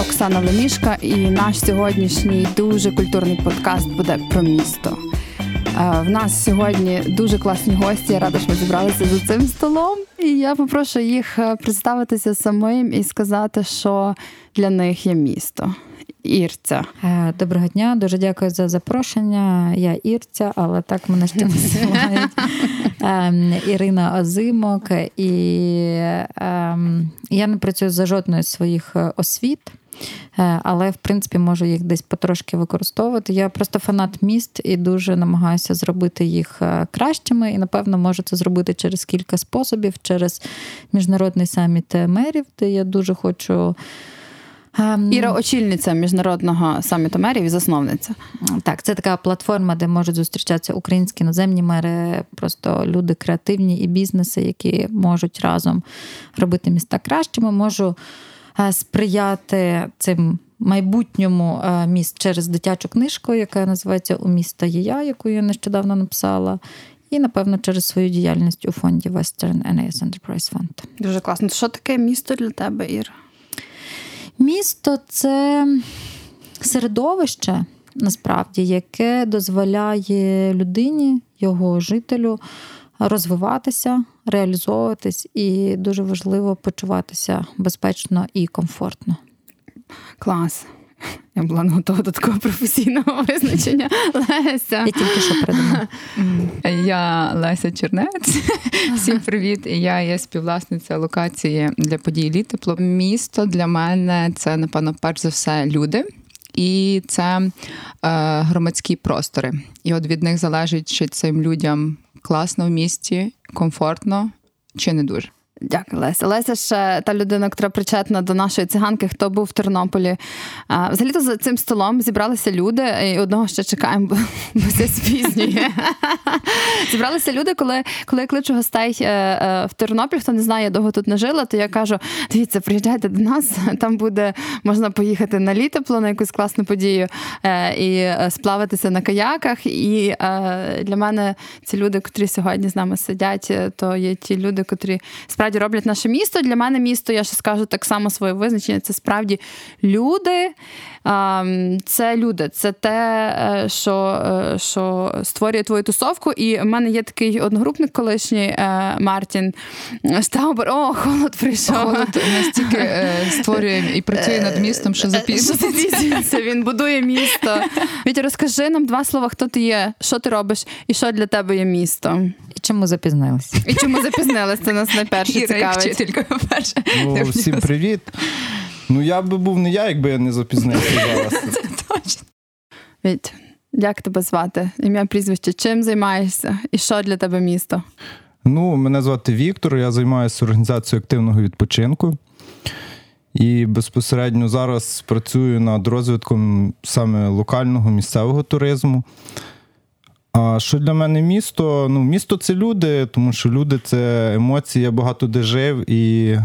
Оксана Лемішка, і наш сьогоднішній дуже культурний подкаст буде про місто. В нас сьогодні дуже класні гості. Я рада, що ми зібралися за цим столом. І я попрошу їх е, представитися самим і сказати, що для них є місто. Ірця. Е, доброго дня, дуже дякую за запрошення. Я Ірця, але так мене ще називають ем, Ірина Озимок. І ем, я не працюю за жодною з своїх е, освіт. Е, але, в принципі, можу їх десь потрошки використовувати. Я просто фанат міст і дуже намагаюся зробити їх кращими. І, напевно, можу це зробити через кілька способів, через міжнародний саміт мерів, де я дуже хочу. Ем, Іра, очільниця міжнародного саміту мерів і засновниця. Так, це така платформа, де можуть зустрічатися українські наземні мери, просто люди креативні і бізнеси, які можуть разом робити міста кращими. Можу Е, сприяти цим майбутньому е, міст через дитячу книжку, яка називається У міста є я, яку я нещодавно написала. І, напевно, через свою діяльність у фонді Western NAS Enterprise Fund. Дуже класно. Що таке місто для тебе, Ір? Місто це середовище, насправді, яке дозволяє людині, його жителю розвиватися, реалізовуватись, і дуже важливо почуватися безпечно і комфортно. Клас. Я була не готова до такого професійного визначення. Леся. Я тільки що придумала. Я Леся Чернець. Всім привіт. Я є співвласниця локації для подій літепло. Місто для мене це, напевно, перш за все, люди. І це е, громадські простори. І от від них залежить, чи цим людям класно в місті, комфортно чи не дуже. Дякую, Леся. Леся ще та людина, яка причетна до нашої циганки, хто був в Тернополі. Взагалі-то за цим столом зібралися люди, і одного ще чекаємо, бо, бо все спізнює. Зібралися люди, коли коли я кличу гостей е, е, в Тернопіль, хто не знає, я довго тут не жила, то я кажу: дивіться, приїжджайте до нас, там буде можна поїхати на літепло, на якусь класну подію е, і сплаватися на каяках. І для мене ці люди, котрі сьогодні з нами сидять, то є ті люди, котрі справді справді роблять наше місто. Для мене місто, я ще скажу так само своє визначення. Це справді люди. Це люди, це те, е, що е, що створює твою тусовку. І в мене є такий одногрупник, колишній е, Мартін Штаубер. О, холод прийшов. Холод настільки створює і працює над містом, що запізнюється. Він будує місто. Вітя, розкажи нам два слова, хто ти є, що ти робиш, і що для тебе є місто. Чому запізнилися? І чому запізнилися? Це нас найперше цікавить. вчителька, перше. Ну, всім привіт. Ну, я би був не я, якби я не запізнився зараз. Це точно. Віть, як тебе звати? Ім'я прізвище, чим займаєшся? І що для тебе місто? Ну, мене звати Віктор, я займаюся організацією активного відпочинку. І безпосередньо зараз працюю над розвитком саме локального місцевого туризму. А що для мене місто? Ну, місто це люди, тому що люди це емоції, я багато де жив, і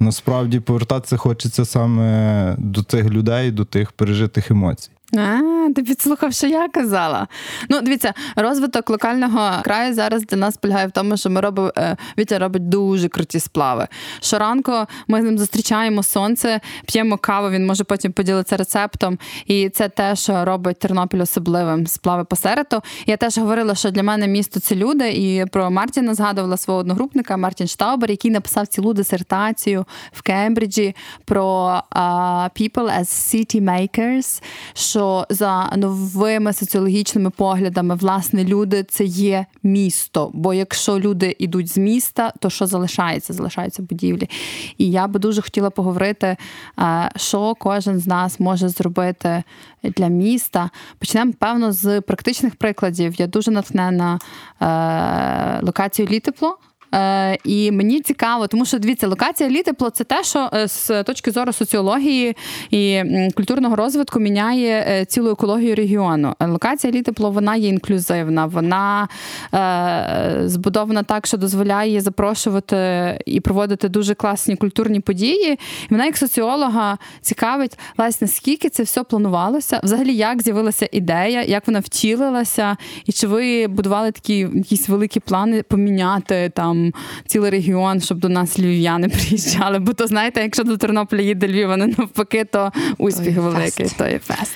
насправді повертатися хочеться саме до цих людей, до тих пережитих емоцій. А, ти підслухав, що я казала. Ну, дивіться, розвиток локального краю зараз для нас полягає в тому, що ми робимо е, Вітя робить дуже круті сплави. Щоранку ми з ним зустрічаємо сонце, п'ємо каву, він може потім поділитися рецептом. І це те, що робить Тернопіль особливим сплави посереду. Я теж говорила, що для мене місто це люди, і про Мартіна згадувала свого одногрупника Мартін Штаубер, який написав цілу дисертацію в Кембриджі про uh, people as city makers. що що за новими соціологічними поглядами власне люди це є місто. Бо якщо люди йдуть з міста, то що залишається? Залишаються будівлі. І я би дуже хотіла поговорити, е, що кожен з нас може зробити для міста. Почнемо, певно, з практичних прикладів. Я дуже натхнена е, локацією літепло. Е, І мені цікаво, тому що дивіться, локація літепло це те, що е, з точки зору соціології і культурного розвитку міняє е, цілу екологію регіону. Локація літепло вона є інклюзивна, вона е, збудована так, що дозволяє запрошувати і проводити дуже класні культурні події. І Вона, як соціолога, цікавить, власне, скільки це все планувалося, взагалі, як з'явилася ідея, як вона втілилася, і чи ви будували такі якісь великі плани поміняти там цілий регіон, щоб до нас львів'яни приїжджали? Бо то знаєте, якщо до Тернополя їде Львів, вони навпаки, то успіх Той великий, фест. то є фест.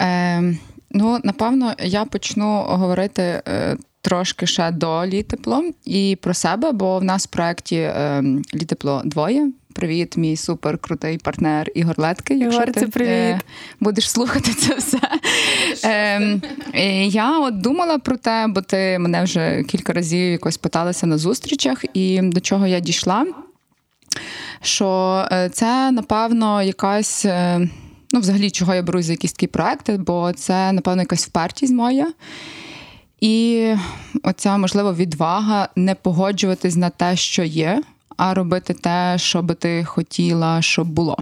Е, ну, напевно, я почну говорити е, трошки ще до літепло і про себе, бо в нас в проєкті е, літепло двоє. Привіт, мій супер крутий партнер Ігор Летки. Якщо Ігорце, ти привіт. е, будеш слухати це все. Е, е, я от думала про те, бо ти мене вже кілька разів якось питалася на зустрічах, і до чого я дійшла. Що е, це, напевно, якась. е, Ну, взагалі, чого я беру за якісь такі проекти, бо це, напевно, якась впертість моя. І оця, можливо, відвага не погоджуватись на те, що є, а робити те, що би ти хотіла, щоб було.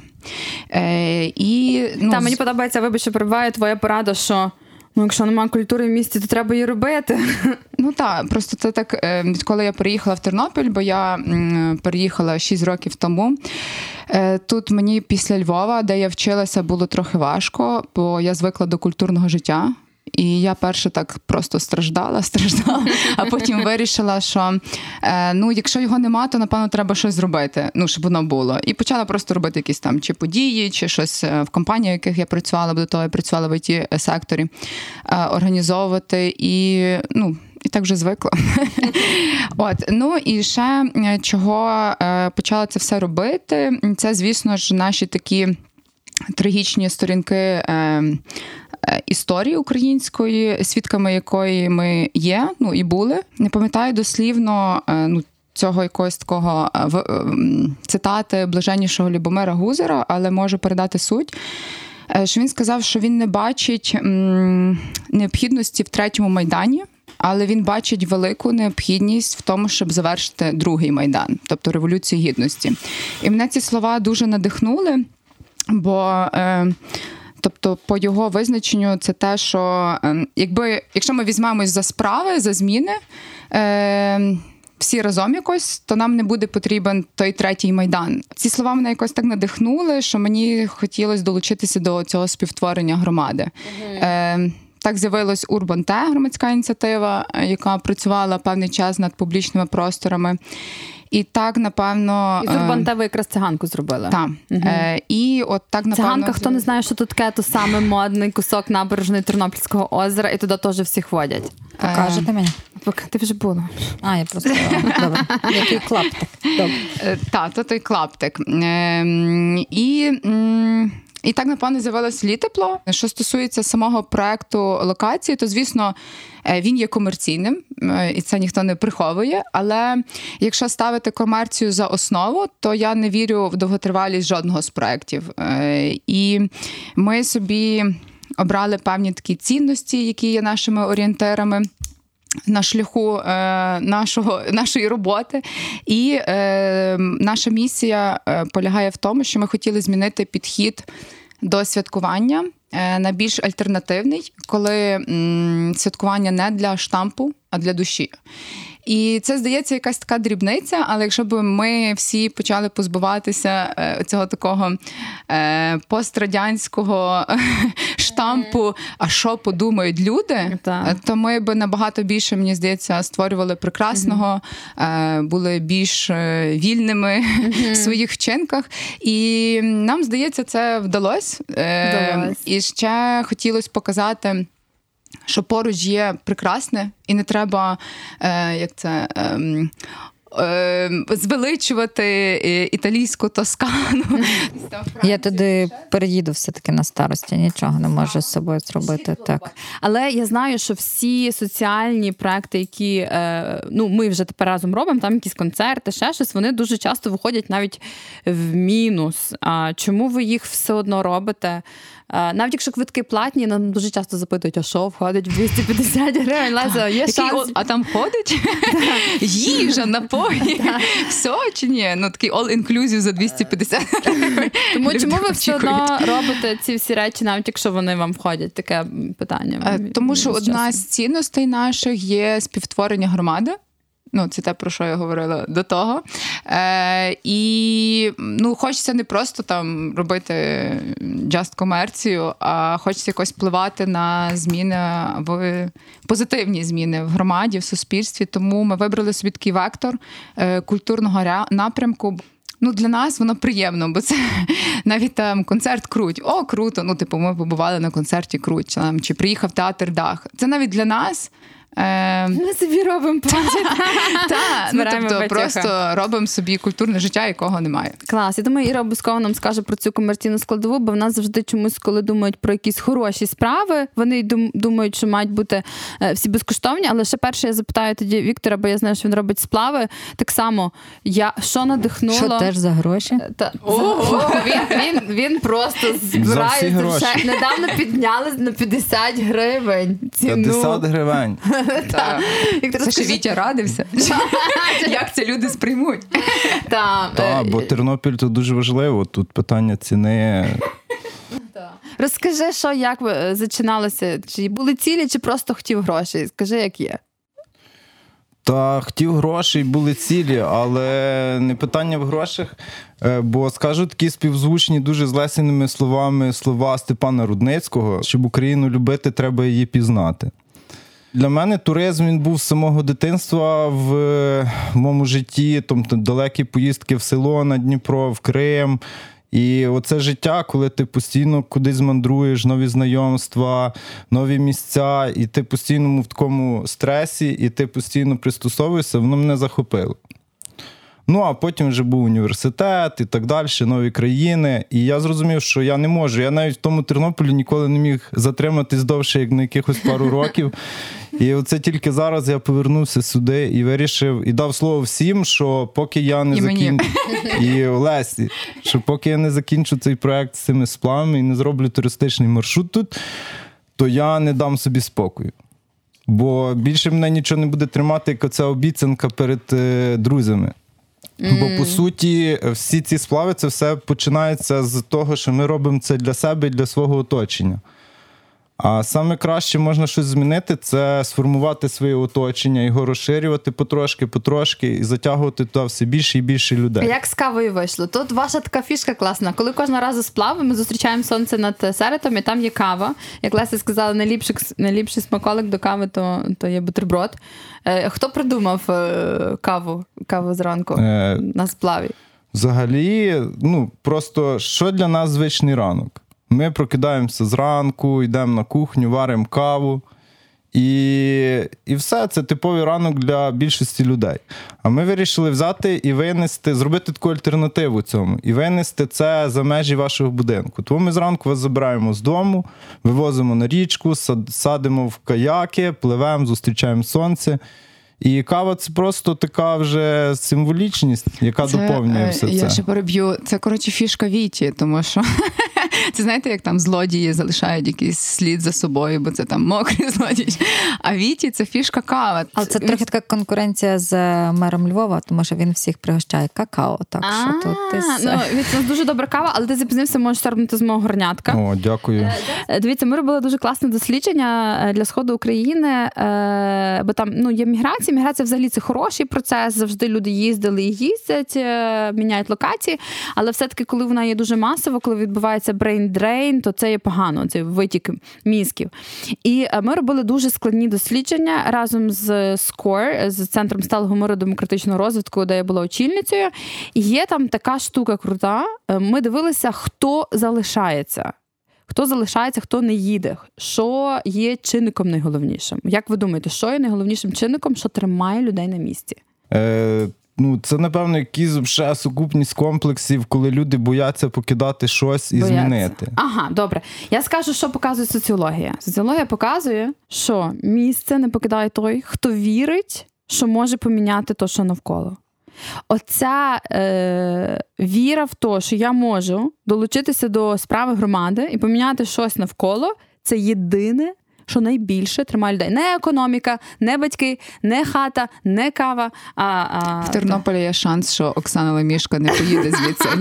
Е, і, ну, Та мені подобається, вибач, що перебуває твоя порада, що ну, якщо немає культури в місті, то треба її робити. Ну так, просто це так, е, відколи я переїхала в Тернопіль, бо я переїхала 6 років тому. Е, Тут мені після Львова, де я вчилася, було трохи важко, бо я звикла до культурного життя. І я перше так просто страждала, страждала, а потім вирішила, що е, ну, якщо його нема, то напевно треба щось зробити, ну щоб воно було. І почала просто робити якісь там чи події, чи щось е, в компаніях, в яких я працювала, бо до того я працювала в it секторі, е, організовувати і ну. І так вже звикла. От ну і ще чого почала це все робити. Це, звісно ж, наші такі трагічні сторінки. Е, Історії української, свідками якої ми є, ну і були. Не пам'ятаю дослівно е, ну, цього якогось такого е, цитати блаженнішого Любомира Гузера, але можу передати суть. Що він сказав, що він не бачить необхідності в третьому майдані. Але він бачить велику необхідність в тому, щоб завершити другий майдан, тобто революцію гідності. І мене ці слова дуже надихнули, бо е, тобто, по його визначенню, це те, що е, якби якщо ми візьмемось за справи, за зміни. Е, всі разом якось, то нам не буде потрібен той третій майдан. Ці слова мене якось так надихнули, що мені хотілося долучитися до цього співтворення громади. Е, так з'явилась Урбан Те, громадська ініціатива, е, яка працювала певний час над публічними просторами. І так, напевно, І з е, ви якраз циганку зробили. та. Е, і от так напевно Циганка, хто не знає, що тут таке, то саме модний кусок набережної Тернопільського озера, і туди теж всі ходять. Покажете мені? Ти вже була. А, я просто добре. Який клаптик. Добре. Е, Та, то той клаптик. Ем, І, і так, напевно, з'явилось літепло. Що стосується самого проекту локації, то звісно. е, Він є комерційним, е, і це ніхто не приховує. Але якщо ставити комерцію за основу, то я не вірю в довготривалість жодного з проєктів. Е, І ми собі обрали певні такі цінності, які є нашими орієнтирами на шляху е, нашого, нашої роботи. І е, наша місія е, полягає в тому, що ми хотіли змінити підхід до святкування е, на більш альтернативний, коли м, святкування не для штампу, а для душі. І це здається якась така дрібниця, але якщо б ми всі почали позбуватися е, цього такого е, пострадянського штампу, а що подумають люди, е, то ми б набагато більше, мені здається, створювали прекрасного, були більш вільними в своїх вчинках. І нам здається, це вдалося. Е, І ще хотілося показати. Що поруч є прекрасне, і не треба е, як це. ем, е, звеличувати італійську тоскану. Я туди переїду все-таки на старості, нічого не можу з собою зробити. Так. Але я знаю, що всі соціальні проекти, які е, ну, ми вже тепер разом робимо, там якісь концерти, ще щось, вони дуже часто виходять навіть в мінус. А чому ви їх все одно робите? Навіть якщо квитки платні, нам дуже часто запитують, а що входить в 250 гривень. Лаза, є шанс. А там входить їжа, напої, все чи ні? Ну такий all-inclusive за 250 гривень. Тому чому ви все одно робите ці всі речі, навіть якщо вони вам входять? Таке питання. Е, тому що одна з цінностей наших є співтворення громади. Ну, це те, про що я говорила до того. Е, І ну, хочеться не просто там робити just комерцію, а хочеться якось впливати на зміни в позитивні зміни в громаді, в суспільстві. Тому ми вибрали собі такий вектор е, культурного напрямку. Ну, для нас воно приємно, бо це навіть там концерт круть. О, круто! Ну, типу, ми побували на концерті круть, чи, чи приїхав театр дах. Це навіть для нас. Е, Ми собі робимо Так, ну, тобто просто робимо собі культурне життя, якого немає. Клас. Я думаю, Іра обов'язково нам скаже про цю комерційну складову, бо в нас завжди чомусь, коли думають про якісь хороші справи, вони думають, що мають бути е, всі безкоштовні. Але ще перше я запитаю тоді Віктора, бо я знаю, що він робить сплави. Так само, я що надихнуло. Що теж за гроші? Е, та, Він він, він просто збирається. Недавно підняли на 50 гривень. Ціну. 50 гривень. Це ще Вітя радився. Як це люди сприймуть? Так, е, бо Тернопіль тут дуже важливо. Тут питання ціни. Розкажи, що як е, зачиналося? Чи були цілі, чи просто хотів грошей? Скажи, як є. Та хотів грошей, були цілі, але не питання в грошах. Е, бо скажу такі співзвучні, дуже злесеними словами слова Степана Рудницького: щоб Україну любити, треба її пізнати. Для мене туризм він був з самого дитинства в, в моєму житті, тобто далекі поїздки в село на Дніпро, в Крим. І оце життя, коли ти постійно кудись мандруєш, нові знайомства, нові місця, і ти постійно в такому стресі, і ти постійно пристосовуєшся, воно мене захопило. Ну, а потім вже був університет і так далі, нові країни. І я зрозумів, що я не можу. Я навіть в тому Тернополі ніколи не міг затриматись довше, як на якихось пару років. І оце тільки зараз я повернувся сюди і вирішив, і дав слово всім, що поки я не закінчу і Олесі, що поки я не закінчу цей проект з цими сплавами і не зроблю туристичний маршрут тут, то я не дам собі спокою. Бо більше мене нічого не буде тримати, як оця обіцянка перед е, друзями. Mm. Бо по суті, всі ці сплави це все починається з того, що ми робимо це для себе і для свого оточення. А саме краще можна щось змінити це сформувати своє оточення, його розширювати потрошки, потрошки і затягувати туди все більше і більше людей. Як з кавою вийшло? Тут ваша така фішка класна. Коли кожного разу сплави, ми зустрічаємо сонце над серетом, і там є кава. Як Леся сказала, найліпший, найліпший смаколик до кави, то то є бутерброд. Е, Хто придумав е, каву каву зранку е, на сплаві? Взагалі, ну просто що для нас звичний ранок? Ми прокидаємося зранку, йдемо на кухню, варимо каву. І і все, це типовий ранок для більшості людей. А ми вирішили взяти і винести, зробити таку альтернативу цьому, і винести це за межі вашого будинку. Тому ми зранку вас забираємо з дому, вивозимо на річку, садимо в каяки, пливемо, зустрічаємо сонце. І кава це просто така вже символічність, яка це, доповнює е, все це. Я ще переб'ю. Це коротше фішка Віті, тому що це знаєте, як там злодії залишають якийсь слід за собою, бо це там мокрі злодії. А Віті це фішка кава. Але це трохи така конкуренція з мером Львова, тому що він всіх пригощає какао. Так що тут ти ну, Це дуже добра кава, але ти запізнився, можеш сербнути з мого горнятка. О, дякую. Е, дивіться, ми робили дуже класне дослідження е, для сходу України, бо там ну є міграція міграція. Взагалі це хороший процес. Завжди люди їздили і їздять, е, міняють локації. Але все-таки, коли вона є дуже масово, коли відбувається brain drain, то це є погано, це витік мізків. І е, ми робили дуже складні дослідження разом з SCORE, з центром сталого миру демократичного розвитку, де я була очільницею. І є там така штука крута. Е, ми дивилися, хто залишається. Хто залишається, хто не їде, що є чинником найголовнішим? Як ви думаєте, що є найголовнішим чинником, що тримає людей на місці? Е, Ну, це, напевно, якісь вже сукупність комплексів, коли люди бояться покидати щось і бояться. змінити. Ага, добре. Я скажу, що показує соціологія. Соціологія показує, що місце не покидає той, хто вірить, що може поміняти то, що навколо. Оця е, віра в те, що я можу долучитися до справи громади і поміняти щось навколо, це єдине, що найбільше тримає людей. Не економіка, не батьки, не хата, не кава. А, а... В Тернополі є шанс, що Оксана Лемішка не поїде звідси.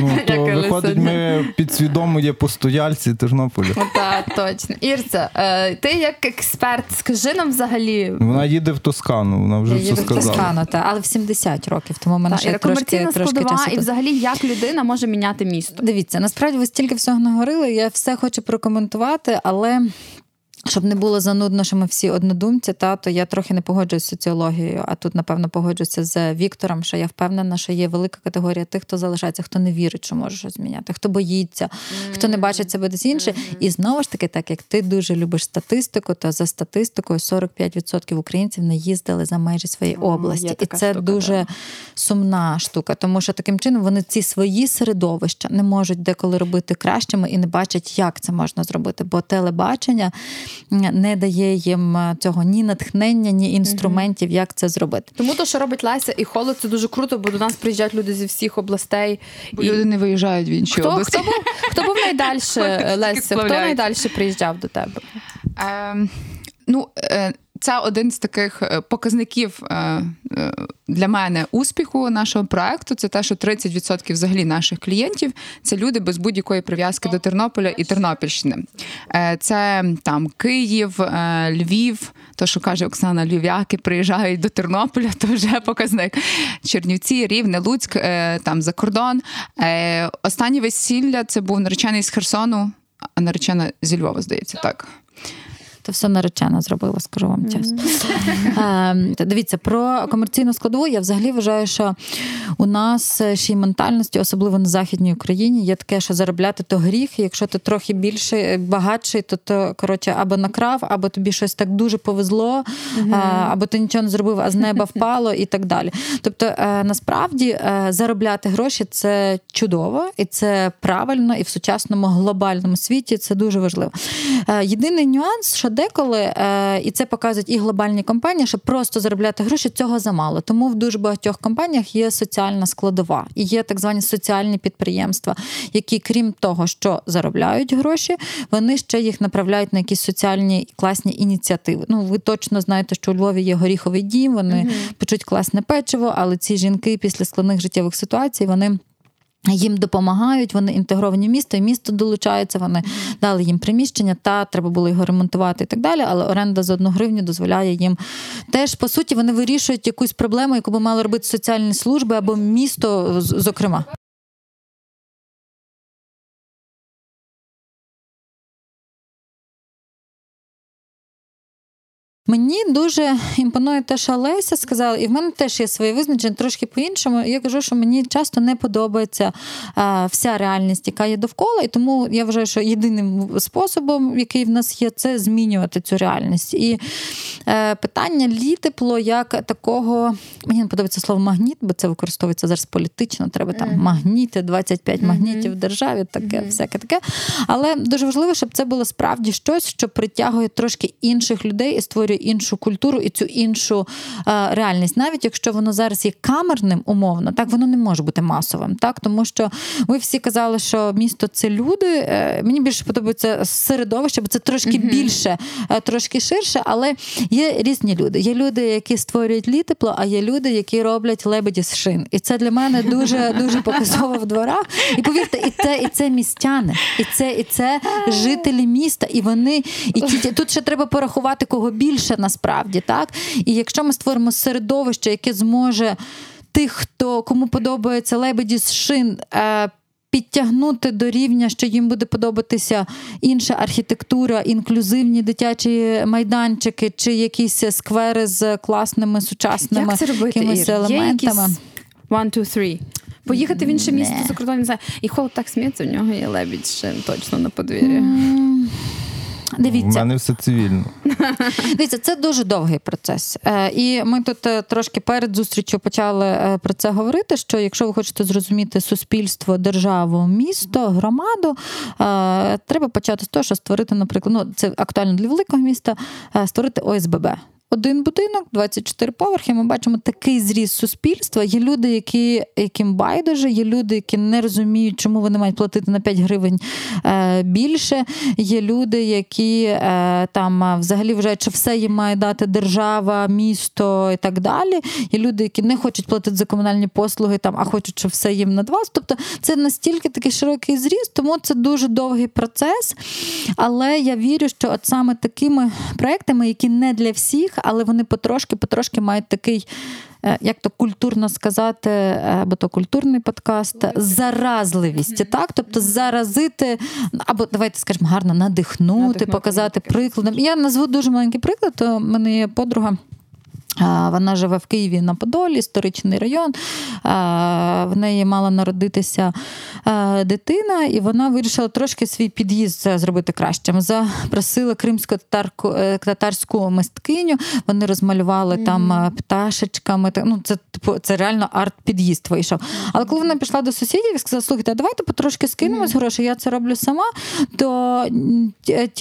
Ну, то виходить, ми підсвідомо є постояльці Тернополя. Так, точно. Ірця, е, ти як експерт, скажи нам взагалі. Вона їде в Тоскану, вона вже все сказала. в Тоскану, та, але в 70 років, тому мене та, ще трошки, трошки часу. І взагалі, як людина може міняти місто? Дивіться, насправді ви стільки всього наговорили, я все хочу прокоментувати, але щоб не було занудно, що ми всі однодумці, та то я трохи не погоджуюсь з соціологією, а тут, напевно, погоджуюся з Віктором, що я впевнена, що є велика категорія тих, хто залишається, хто не вірить, що може щось зміняти, хто боїться, mm-hmm. хто не бачить себе десь інше. Mm-hmm. І знову ж таки, так як ти дуже любиш статистику, то за статистикою 45% українців не їздили за межі своєї oh, області. І це штука, дуже да. сумна штука, тому що таким чином вони ці свої середовища не можуть деколи робити кращими і не бачать, як це можна зробити, бо телебачення не дає їм е, цього ні натхнення, ні інструментів, як це зробити. Тому то, що робить Леся і холод, це дуже круто, бо до нас приїжджають люди зі всіх областей. Бо і... Люди не виїжджають в інші хто, області. Хто був хто був найдальше, Леся? Хто найдальше приїжджав до тебе? Ем, ну, е, це один з таких е, показників е, е, для мене успіху нашого проекту. Це те, що 30% взагалі наших клієнтів це люди без будь-якої прив'язки до Тернополя і Тернопільщини. Це там Київ, Львів. То, що каже Оксана, Львів'яки приїжджають до Тернополя, то вже показник. Чернівці, Рівне, Луцьк, там за кордон. Останнє весілля це був наречений з Херсону, а наречена зі Львова, здається, так. Це все наречена зробила, скажу вам чесно. Mm-hmm. Дивіться, про комерційну складову я взагалі вважаю, що у нас ще й ментальності, особливо на Західній Україні, є таке, що заробляти то гріх. Якщо ти трохи більше багатший, то то коротше або накрав, або тобі щось так дуже повезло, mm-hmm. або ти нічого не зробив, а з неба впало, і так далі. Тобто, е, насправді е, заробляти гроші це чудово і це правильно, і в сучасному глобальному світі це дуже важливо. Єдиний нюанс, що деколи, е, і це показують і глобальні компанії, що просто заробляти гроші цього замало. Тому в дуже багатьох компаніях є соціальна складова і є так звані соціальні підприємства, які, крім того, що заробляють гроші, вони ще їх направляють на якісь соціальні класні ініціативи. Ну, ви точно знаєте, що у Львові є горіховий дім, вони uh печуть класне печиво, але ці жінки після складних життєвих ситуацій вони. Їм допомагають, вони інтегровані в місто, і місто долучається, вони дали їм приміщення, та треба було його ремонтувати і так далі. Але оренда за одну гривню дозволяє їм теж, по суті, вони вирішують якусь проблему, яку би мали робити соціальні служби або місто, зокрема. Мені дуже імпонує те, що Леся сказала, і в мене теж є своє визначення трошки по-іншому. Я кажу, що мені часто не подобається а, вся реальність, яка є довкола, і тому я вважаю, що єдиним способом, який в нас є, це змінювати цю реальність. І е, питання літепло як такого, мені не подобається слово магніт, бо це використовується зараз політично. Треба там магніти, 25 магнітів в державі, таке, всяке таке. Але дуже важливо, щоб це було справді щось, що притягує трошки інших людей і створює іншу культуру і цю іншу е, реальність, навіть якщо воно зараз є камерним умовно, так воно не може бути масовим. Так, тому що ви всі казали, що місто це люди. Е, мені більше подобається середовище, бо це трошки mm-hmm. більше, е, трошки ширше, але є різні люди. Є люди, які створюють літепло, а є люди, які роблять лебеді з шин. І це для мене дуже дуже показово в дворах. І повірте, і це, і це містяни, і це, і це жителі міста, і вони і ті тут ще треба порахувати кого більше більше насправді, так? І якщо ми створимо середовище, яке зможе тих, хто кому подобається лебеді з шин. Е, Підтягнути до рівня, що їм буде подобатися інша архітектура, інклюзивні дитячі майданчики чи якісь сквери з класними сучасними Як це робити, якимись Ір? елементами. Є One, two, three. Поїхати в інше місто за кордон, не знаю. І холод так сміється, у нього є лебідь ще точно на подвір'ї. Mm. Дивіться, У мене все цивільно. Дивіться, це дуже довгий процес. Е, і ми тут е, трошки перед зустрічю почали е, про це говорити. Що якщо ви хочете зрозуміти суспільство, державу, місто, громаду, треба почати з того, що створити, наприклад, ну це актуально для великого міста, створити ОСББ. Один будинок, 24 поверхи. Ми бачимо такий зріст суспільства. Є люди, які, яким байдуже, є люди, які не розуміють, чому вони мають платити на 5 гривень е, більше. Є люди, які е, там взагалі вважають, що все їм має дати держава, місто і так далі. Є люди, які не хочуть платити за комунальні послуги, там, а хочуть, щоб все їм над вас. Тобто це настільки такий широкий зріст, тому це дуже довгий процес. Але я вірю, що от саме такими проектами, які не для всіх але вони потрошки-потрошки мають такий. Е, як то культурно сказати, або то культурний подкаст, заразливість, так? Тобто заразити, або давайте скажемо гарно надихнути, надихнути показати прикладом. Я назву дуже маленький приклад. У мене є подруга. Вона живе в Києві на Подолі, історичний район. В неї мала народитися дитина, і вона вирішила трошки свій під'їзд зробити кращим. Запросила кримську е, татарську мисткиню. Вони розмалювали mm-hmm. там пташечками. Ну, Це типу, це реально арт-під'їзд вийшов. Але коли вона пішла до сусідів і сказала, слухайте, давайте потрошки скинемось mm-hmm. гроші, я це роблю сама, то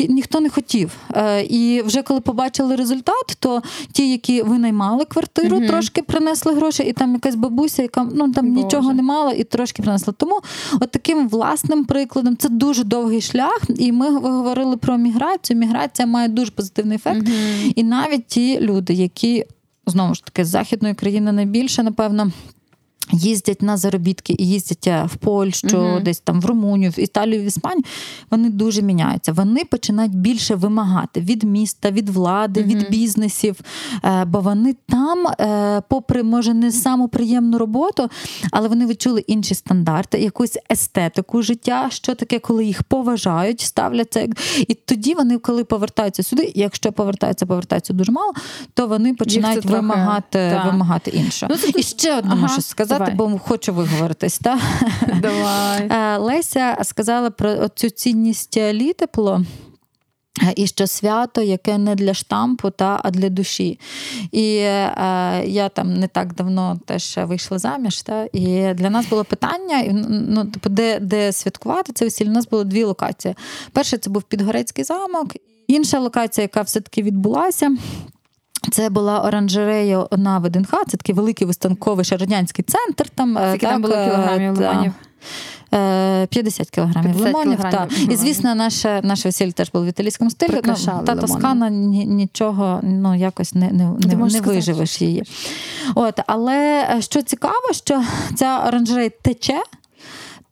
ніхто не хотів. Е, і вже коли побачили результат, то ті, які ви винаймали квартиру, mm трошки принесли гроші, і там якась бабуся, яка ну там Боже. нічого не мала, і трошки принесла. Тому от таким власним прикладом це дуже довгий шлях. І ми говорили про міграцію. Міграція має дуже позитивний ефект. mm І навіть ті люди, які знову ж таки з західної країни найбільше, напевно їздять на заробітки і їздять е, в Польщу, uh десь там в Румунію, в Італію, в Іспанію, вони дуже міняються. Вони починають більше вимагати від міста, від влади, uh від бізнесів. Е, бо вони там, е, попри може не саму приємну роботу, але вони відчули інші стандарти, якусь естетику життя, що таке, коли їх поважають, ставляться. І тоді вони, коли повертаються сюди, якщо повертаються, повертаються дуже мало, то вони починають вимагати трохи... вимагати інше. Ну, І ще одне ага. можу сказати сказати, Давай. бо хочу виговоритись. Та? Давай. Е, Леся сказала про цю цінність літепло. І що свято, яке не для штампу, та, а для душі. І е, я там не так давно теж вийшла заміж. Та, І для нас було питання, ну, типу, де де святкувати це весілля. У нас було дві локації. Перше, це був Підгорецький замок, інша локація, яка все-таки відбулася. Це була оранжерея на ВДНХ, це такий великий вистанковий радянський центр. Там Скільки так, там було кілограмів лимонів? 50 кілограмів 50 лимонів. Та. І, звісно, наше наше весілля теж було в італійському стилі. Ну, та Тоскана нічого ну, якось не не, не, не виживеш її. От, Але е, що цікаво, що ця оранжерея тече.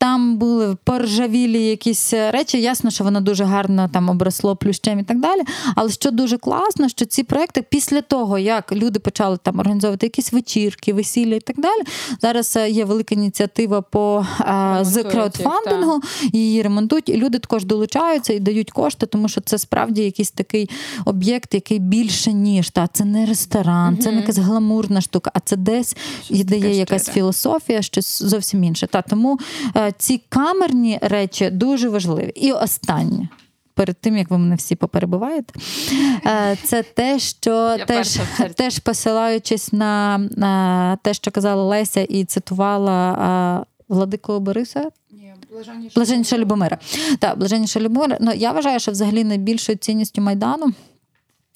Там були поржавілі якісь речі. Ясно, що воно дуже гарно там обросло плющем і так далі. Але що дуже класно, що ці проекти після того, як люди почали там організовувати якісь вечірки, весілля і так далі. Зараз е, є велика ініціатива по а, з краудфандингу, її ремонтують, і люди також долучаються і дають кошти, тому що це справді якийсь такий об'єкт, який більше ніж та це не ресторан, угу. це не якась гламурна штука, а це десь де є якась філософія, щось зовсім інше. Та тому. Е, ці камерні речі дуже важливі. І останнє. Перед тим, як ви мене всі поперебуваєте, е, це те, що теж теж посилаючись на, на те, що казала Леся, і цитувала Владику Бориса. Блаженніша Любомира. Так, Блаженніша Любомира. Ну, я вважаю, що взагалі найбільшою цінністю Майдану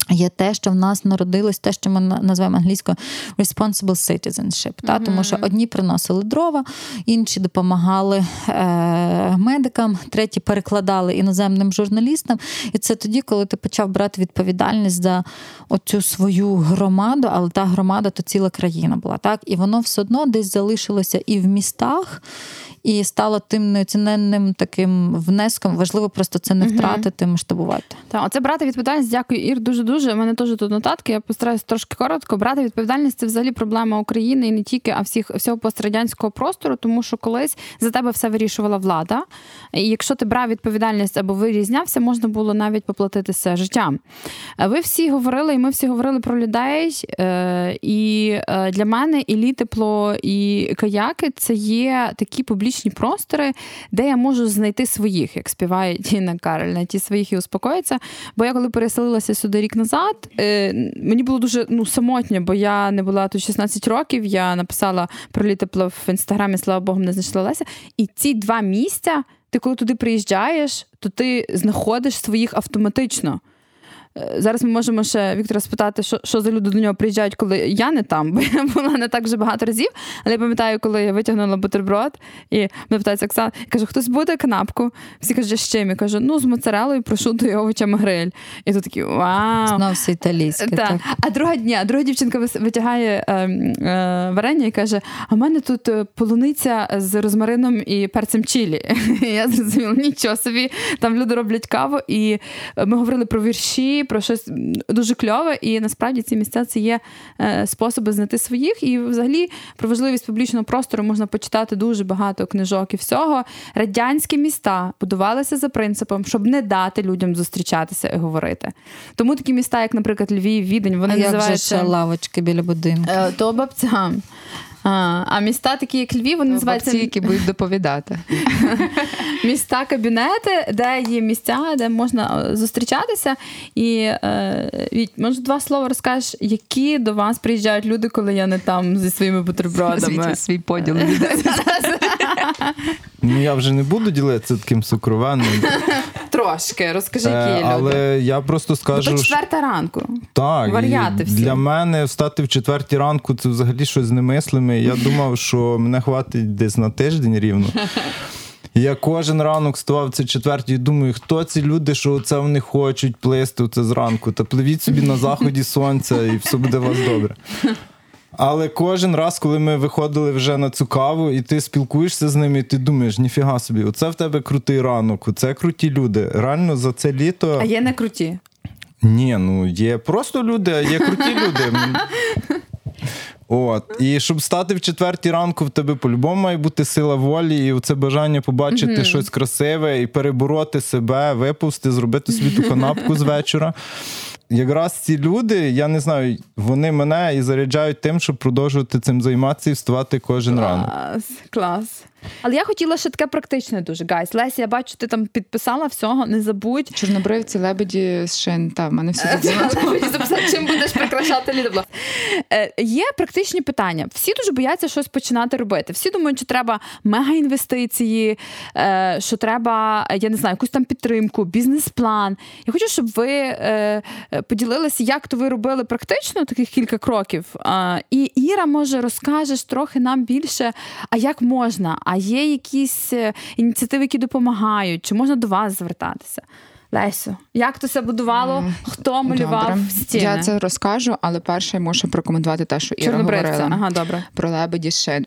Є те, що в нас народилось, те, що ми називаємо англійською responsible citizenship. Та? Mm-hmm. Тому що одні приносили дрова, інші допомагали е- медикам, треті перекладали іноземним журналістам. І це тоді, коли ти почав брати відповідальність за оцю свою громаду, але та громада то ціла країна була. так? І воно все одно десь залишилося і в містах і стало тим неоціненним таким внеском. Важливо просто це не втратити, масштабувати. Так, оце брати відповідальність. Дякую, Ір. Дуже дуже. У мене теж тут нотатки. Я постараюсь трошки коротко. Брати відповідальність це взагалі проблема України і не тільки, а всіх всього пострадянського простору, тому що колись за тебе все вирішувала влада. І якщо ти брав відповідальність або вирізнявся, можна було навіть поплатитися життям. Ви всі говорили, і ми всі говорили про людей. Е, і е, для мене і літепло, і каяки це є такі публічні простори, де я можу знайти своїх, як співає Тіна Кароль, знайти своїх і успокоїться. Бо я коли переселилася сюди рік назад, е, мені було дуже ну, самотньо, бо я не була тут 16 років. Я написала про літепло в інстаграмі, слава Богу, не знайшла Леся. І ці два місця, ти коли туди приїжджаєш, то ти знаходиш своїх автоматично. Е, зараз ми можемо ще Віктора спитати, що що за люди до нього приїжджають, коли я не там, бо я була не так вже багато разів. Але я пам'ятаю, коли я витягнула бутерброд, і мене питається Оксана, я кажу, хтось буде канапку? Всі кажуть, з чим? Я кажу, ну з моцарелою, прошуту і овочами гриль. І тут такі вау. Знов все італійське. Так. Так. А друга дня, друга дівчинка витягає е, е, варення і каже: А в мене тут е, полуниця з розмарином і перцем чилі. Я зрозуміла, нічого собі. Там люди роблять каву, і ми говорили про вірші, про щось дуже кльове. І насправді ці місця це є е, способи знайти своїх. І взагалі про важливість публічного простору можна почитати дуже багато книжок і всього. Радянські міста будувалися за принципом, щоб не дати людям зустрічатися і говорити. Тому такі міста, як, наприклад, Львів, Відень, вони а як же ще лавочки біля будинку. Е, то бабцям. А а міста, такі як Львів, вони називаються Бабці, які будуть доповідати. Міста, кабінети, де є місця, де можна е, зустрічатися. І е, може два слова розкажеш, які до вас приїжджають люди, коли я не там зі своїми бутербродами. Свій поділ. Ну я вже не буду ділитися таким сукровенним. Трошки, розкажи, які є люди. Але я просто скажу. Бо то четверта ранку. Так, Варіати всі. для мене встати в четвертій ранку це взагалі щось немислиме. Я думав, що мене хватить десь на тиждень рівно. Я кожен ранок ставав в це четвертій і думаю, хто ці люди, що це вони хочуть плисти це зранку. Та пливіть собі на заході сонця, і все буде у вас добре. Але кожен раз, коли ми виходили вже на цю каву, і ти спілкуєшся з ними, і ти думаєш, ніфіга собі, оце в тебе крутий ранок, оце круті люди. Реально за це літо. А є не круті. Ні, ну є просто люди, а є круті люди. От. І щоб стати в четвертій ранку, в тебе по-любому має бути сила волі, і це бажання побачити mm-hmm. щось красиве і перебороти себе, випусти, зробити собі ту канапку з вечора якраз ці люди, я не знаю, вони мене і заряджають тим, щоб продовжувати цим займатися і вставати кожен клас, ранок. Клас. Але я хотіла ще таке практичне дуже, guys. Леся, я бачу, ти там підписала всього, не забудь. Чорнобривці, лебеді з шин, та в мене все записати, чим будеш прикрашати лідоблог. Е, Є практичні питання. Всі дуже бояться щось починати робити. Всі думають, що треба мега-інвестиції, е, що треба, я не знаю, якусь там підтримку, бізнес-план. Я хочу, щоб ви е, поділилися, як то ви робили практично таких кілька кроків. Е, і Іра, може, розкажеш трохи нам більше, а як можна? А є якісь е, ініціативи, які допомагають, чи можна до вас звертатися? Лесю, як то це будувало? Хто малював добре. стіни? Я це розкажу, але перше я можу прокоментувати те, що Іра говорила ага, добре. про лебеді ще.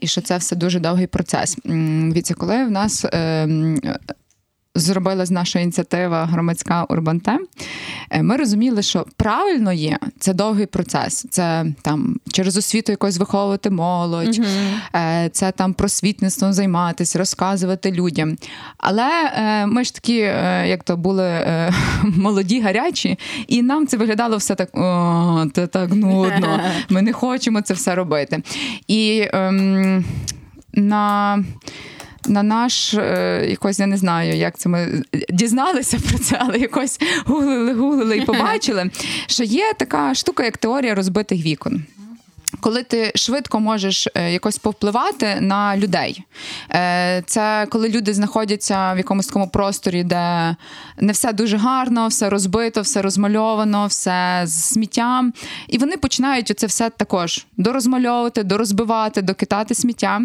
І що це все дуже довгий процес. Віці, коли в нас ем, зробила з нашої ініціативи громадська Урбантем, ми розуміли, що правильно є це довгий процес. Це там через освіту якось виховувати молодь, uh-huh. це там просвітництвом займатися, розказувати людям. Але е, ми ж такі, е, як то були молоді, гарячі, і нам це виглядало все так: о, це так нудно. Ми не хочемо це все робити. І ем, на на наш е, якось я не знаю, як це ми дізналися про це, але якось гуглили, гуглили і побачили, що є така штука, як теорія розбитих вікон коли ти швидко можеш е, якось повпливати на людей. Е, це коли люди знаходяться в якомусь такому просторі, де не все дуже гарно, все розбито, все розмальовано, все з сміттям. І вони починають це все також дорозмальовувати, дорозбивати, докидати сміття.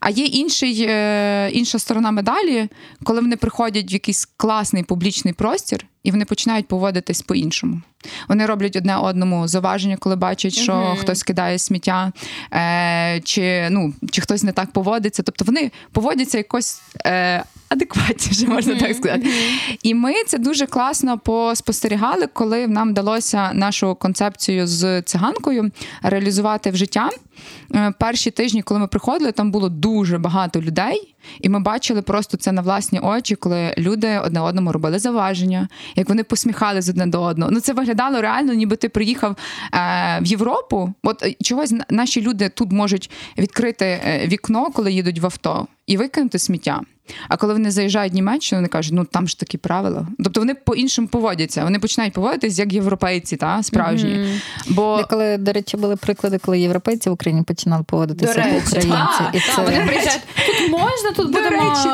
А є інший, е, інша сторона медалі, коли вони приходять в якийсь класний публічний простір і вони починають поводитись по-іншому. Вони роблять одне одному зауваження, коли бачать, що mm-hmm. хтось кидає сміття, е, чи ну, чи хтось не так поводиться. Тобто вони поводяться якось е, адекватніше, можна так сказати. І ми це дуже класно поспостерігали, коли нам вдалося нашу концепцію з циганкою реалізувати в життя. Е, перші тижні, коли ми приходили, там було дуже багато людей, і ми бачили просто це на власні очі, коли люди одне одному робили заваження, як вони посміхались одне до одного. Ну це виглядало реально, ніби ти приїхав е, в Європу. От е, чогось наші люди тут можуть відкрити вікно, коли їдуть в авто, і викинути сміття. А коли вони заїжджають в Німеччину, вони кажуть, ну там ж такі правила. Тобто вони по-іншому поводяться. Вони починають поводитись як європейці, та справжні. Mm-hmm. Бо коли, до речі, були приклади, коли європейці в Україні починали поводитися як українці. і це... Вони приїжджають, тут можна, тут будемо речі,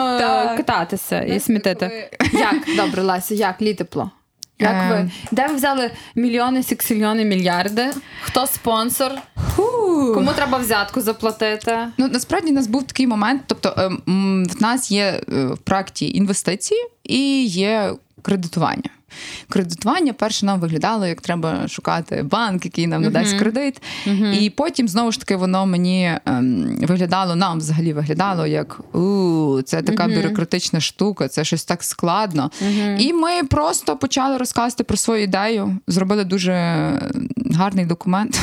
кататися і смітити. Як? Добре, Лася, як літепло? Як ви? Ем. Де ви взяли мільйони, сіксільйони, мільярди? Хто спонсор? Кому треба взятку заплатити? Ну насправді у нас був такий момент. Тобто, ем, в нас є е, в проекті інвестиції і є кредитування. Кредитування перше нам виглядало, як треба шукати банк, який нам надасть кредит. І потім знову ж таки воно мені ем, виглядало, нам взагалі виглядало як у це така бюрократична штука, це щось так складно. І ми просто почали розказувати про свою ідею, зробили дуже гарний документ,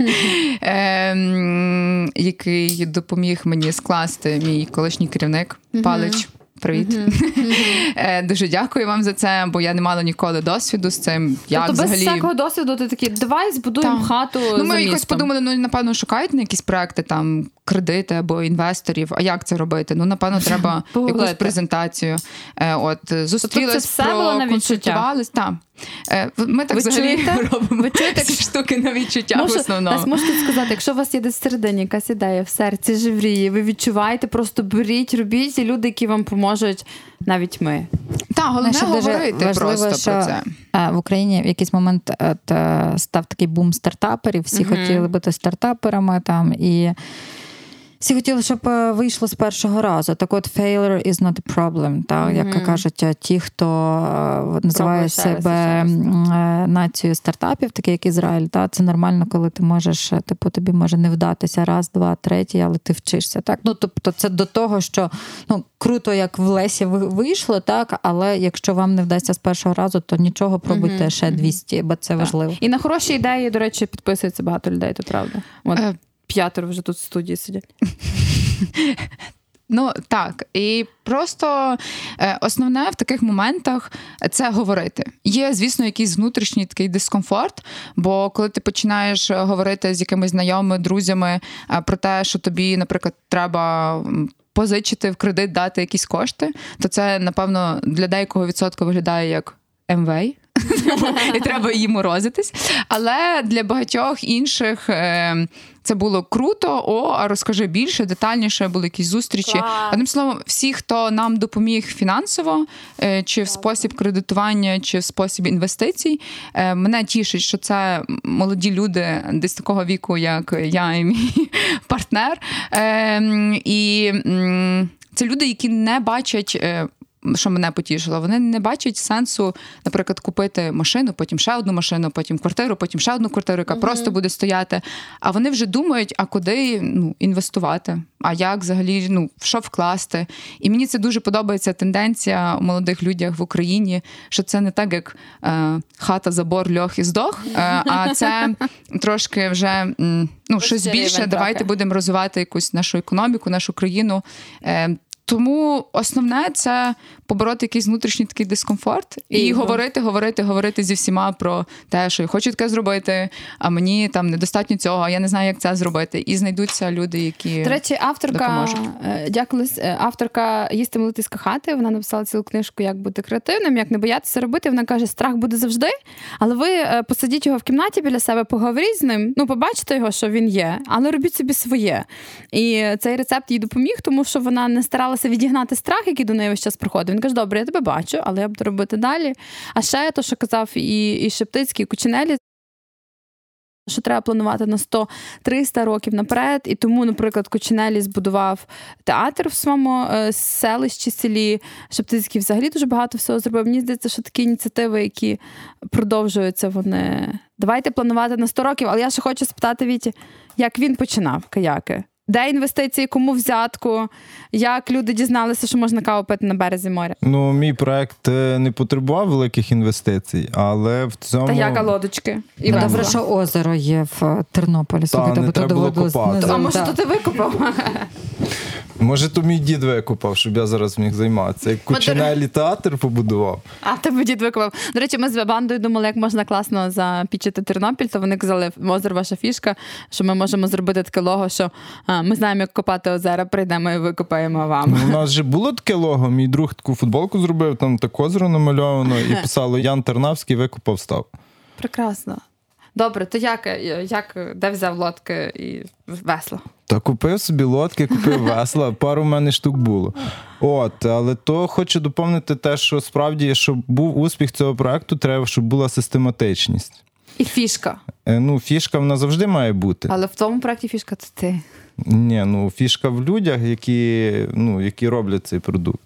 ем, який допоміг мені скласти мій колишній керівник Палич. Привіт. Е, Дуже дякую вам за це, бо я не мала ніколи досвіду з цим. Як тобто без всякого досвіду ти такий, давай збудуємо Так. хату. Ну, ми за якось подумали, ну напевно шукають на якісь проекти, там кредити або інвесторів. А як це робити? Ну, напевно, треба якусь презентацію. Е, От е, це все було на відчуття? Так. Е, Ми так Ви взагалі чуєте? робимо Ви чуєте? ці штуки на відчуття в основному. Можете сказати, якщо у вас є десь всередині якась ідея в серці живріє, ви відчуваєте, просто беріть, робіть, і люди, які вам поможуть, навіть ми. Так, головне Знаєш, говорити важливо, просто що про це. е, в Україні в якийсь момент е, став такий бум стартаперів. Всі хотіли бути стартаперами там і. Всі хотіли, щоб е, вийшло з першого разу. Так от failure is not a problem. Так? Як кажуть, е, ті, хто е, називає себе нацією стартапів, такі як Ізраїль, та, це нормально, коли ти можеш, типу, тобі може не вдатися раз, два, третій, але ти вчишся. Так? Ну, тобто, це до того, що ну, круто, як в Лесі вийшло, так, але якщо вам не вдасться з першого разу, то нічого пробуйте ще 200, бо це важливо. І на хороші ідеї, до речі, підписується багато людей, то правда. От п'ятеро вже тут в студії сидять. Ну так, і просто е, основне в таких моментах це говорити. Є, звісно, якийсь внутрішній такий дискомфорт. Бо коли ти починаєш говорити з якимись знайомими, друзями е, про те, що тобі, наприклад, треба. Позичити в кредит, дати якісь кошти, то це, напевно, для деякого відсотка виглядає як МВ, і треба її морозитись. Але для багатьох інших е, це було круто. О, а розкажи більше, детальніше, були якісь зустрічі. Клас. Одним словом, всі, хто нам допоміг фінансово, е, чи в спосіб кредитування, чи в спосіб інвестицій, е, мене тішить, що це молоді люди десь такого віку, як я і мій партнер. Е, І це люди, які не бачать. Що мене потішило, вони не бачать сенсу, наприклад, купити машину, потім ще одну машину, потім квартиру, потім ще одну квартиру, яка просто буде стояти. А вони вже думають, а куди ну, інвестувати, а як взагалі ну, в що вкласти. І мені це дуже подобається тенденція у молодих людях в Україні, що це не так, як е, хата, забор, льох і здох, е, а це трошки вже ну, щось більше. Давайте будемо розвивати якусь нашу економіку, нашу країну. Е, тому основне це побороти якийсь внутрішній такий дискомфорт і Іго. говорити, говорити, говорити зі всіма про те, що я хочу таке зробити, а мені там недостатньо цього, а я не знаю, як це зробити. І знайдуться люди, які До речі, авторка е, дякую, е, авторка їсти молитись кохати. Вона написала цілу книжку, як бути креативним, як не боятися робити. Вона каже, страх буде завжди, але ви е, посадіть його в кімнаті біля себе, поговоріть з ним. Ну, побачите його, що він є, але робіть собі своє. І цей рецепт їй допоміг, тому що вона не старалася відігнати страх, який до неї весь час приходив. Він каже, добре, я тебе бачу, але я буду робити далі. А ще то, що казав і, і Шептицький, і Кучинелі, що треба планувати на 100-300 років наперед. І тому, наприклад, Кучинелі збудував театр в своєму е, селищі, селі. Шептицький взагалі дуже багато всього зробив. Мені здається, що такі ініціативи, які продовжуються, вони. Давайте планувати на 100 років. Але я ще хочу спитати Віті, як він починав каяки? Де інвестиції, кому взятку? Як люди дізналися, що можна каву пити на березі моря? Ну, мій проект е, не потребував великих інвестицій, але в цьому Та яка лодочки? І Ну, добре, що озеро є в Тернополі. Слухайте, не бо то треба було копати. А може, то ти викупав? може, то мій дід викупав, щоб я зараз міг займатися. Як Кучинелі театр побудував. А тебе дід викупав. До речі, ми з бандою думали, як можна класно запічити Тернопіль, то вони казали, озеро ваша фішка, що ми можемо зробити таке лого, що а, ми знаємо, як копати озера, прийдемо і викопаємо вам. Ну, У нас же було таке лого. Мій друг таку футболку зробив, там так озеро намальовано, і писало Ян Тернавський викупав став. Прекрасно. Добре, то як, як де взяв лодки і весло? Та купив собі лодки, купив весла, пару в мене штук було. От, але то хочу доповнити те, що справді, щоб був успіх цього проекту, треба, щоб була систематичність. І фішка. Е, ну, фішка вона завжди має бути. Але в тому проєкті фішка це ти. Ні, ну фішка в людях, які, ну, які роблять цей продукт.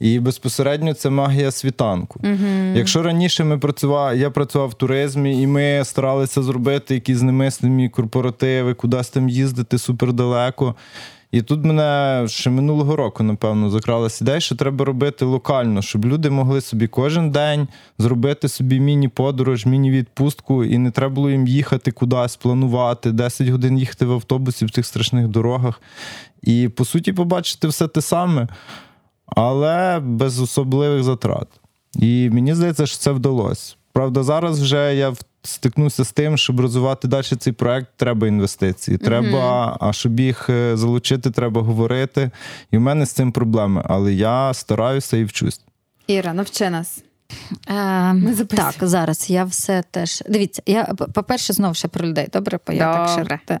І безпосередньо це магія світанку. Угу. Якщо раніше ми працювали, я працював в туризмі, і ми старалися зробити якісь немислимі корпоративи, кудись там їздити супердалеко. І тут мене ще минулого року, напевно, закралася ідея, що треба робити локально, щоб люди могли собі кожен день зробити собі міні-подорож, міні-відпустку, і не треба було їм їхати кудись, планувати, 10 годин їхати в автобусі в тих страшних дорогах. І по суті, побачити все те саме але без особливих затрат. І мені здається, що це вдалося. Правда, зараз вже я стикнувся з тим, щоб розвивати далі цей проект, треба інвестиції. Треба, а щоб їх е, залучити, треба говорити. І в мене з цим проблеми. Але я стараюся і вчусь. Іра, навчи нас. Е, так, зараз я все теж. Дивіться, я по-перше, знову ще про людей. Добре, бо я Добре. так ще.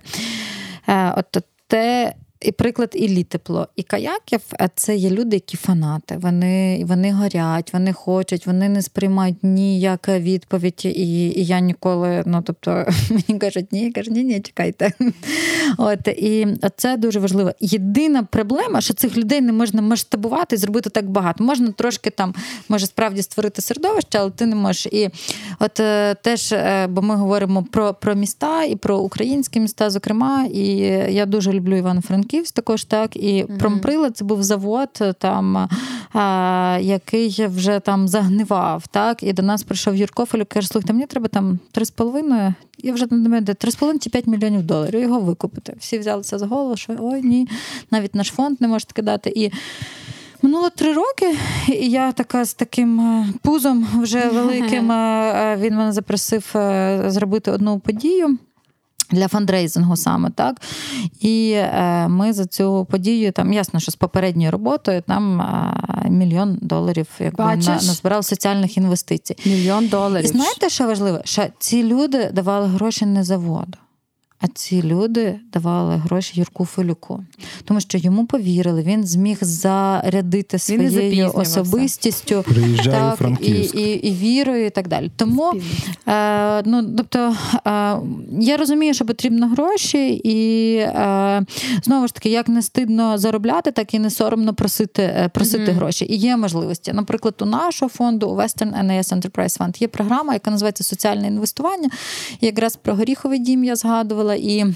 Е, от те, і приклад Іллі тепло. І каяків це є люди, які фанати. Вони вони горять, вони хочуть, вони не сприймають ніяк відповідь. І і я ніколи, ну тобто, мені кажуть, ні, я кажу, ні, ні, чекайте. От І це дуже важливо. Єдина проблема, що цих людей не можна масштабувати і зробити так багато. Можна трошки там, може, справді створити середовище, але ти не можеш. І от е, теж, е, бо ми говоримо про, про міста і про українські міста, зокрема, і я дуже люблю Івано Франківськ. Франківськ також так. І mm Промприлад це був завод, там, а, який вже там загнивав. так, І до нас прийшов Юрко Фелюк, каже, слухайте, мені треба там 3,5, я вже не мене 3,5 чи 5 мільйонів доларів його викупити. Всі взялися за голову, що ой, ні, навіть наш фонд не може таке дати. І Минуло три роки, і я така з таким пузом вже великим. Він мене запросив зробити одну подію. Для фандрейзингу саме так. І е, ми за цю подію там ясно, що з попередньою роботою там е, мільйон доларів якби на, назбирав соціальних інвестицій. Мільйон доларів. І знаєте, що важливо? Що ці люди давали гроші не за воду. А ці люди давали гроші Юрку Филюку, тому що йому повірили, він зміг зарядити своєю особистістю так, і, і і, вірою, і так далі. Тому е, ну, тобто, е, я розумію, що потрібно гроші, і е, знову ж таки, як не стидно заробляти, так і не соромно просити е, просити mm-hmm. гроші. І є можливості. Наприклад, у нашого фонду у Western NAS Enterprise Fund є програма, яка називається соціальне інвестування. І якраз про горіховий дім я згадувала і.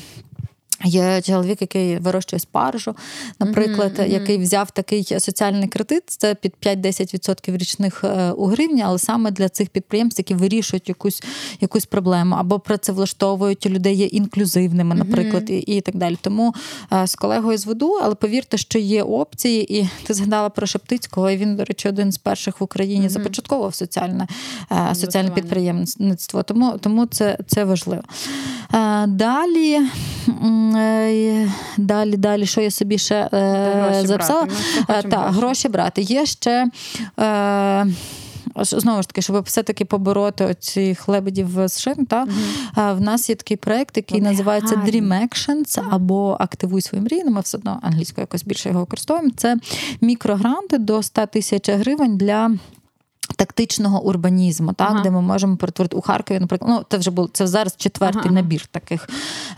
Є чоловік, який вирощує спаржу, наприклад, mm-hmm. який взяв такий соціальний кредит, це під 5-10% річних е, у гривні, але саме для цих підприємств, які вирішують якусь якусь проблему, або працевлаштовують людей є інклюзивними, наприклад, mm-hmm. і і так далі. Тому е, з колегою зведу, але повірте, що є опції, і ти згадала про Шептицького, і він, до речі, один з перших в Україні mm-hmm. започатковував соціальне е, соціальне підприємництво. Тому тому це, це важливо. Далі. Е, далі, далі, що я собі ще е, записала? Брати. Так, гроші брати. Є ще. Е, Знову ж таки, щоб все-таки побороти оці лебедів з шин, та uh-huh. в нас є такий проект, який Вони називається гарні. Dream Actions або Активуй свої мрії. Ну, Ми все одно англійською якось більше його використовуємо. Це мікрогранти до 100 тисяч гривень для Тактичного урбанізму, так, ага. де ми можемо перетворити у Харкові, наприклад, ну це вже був це зараз четвертий ага. набір таких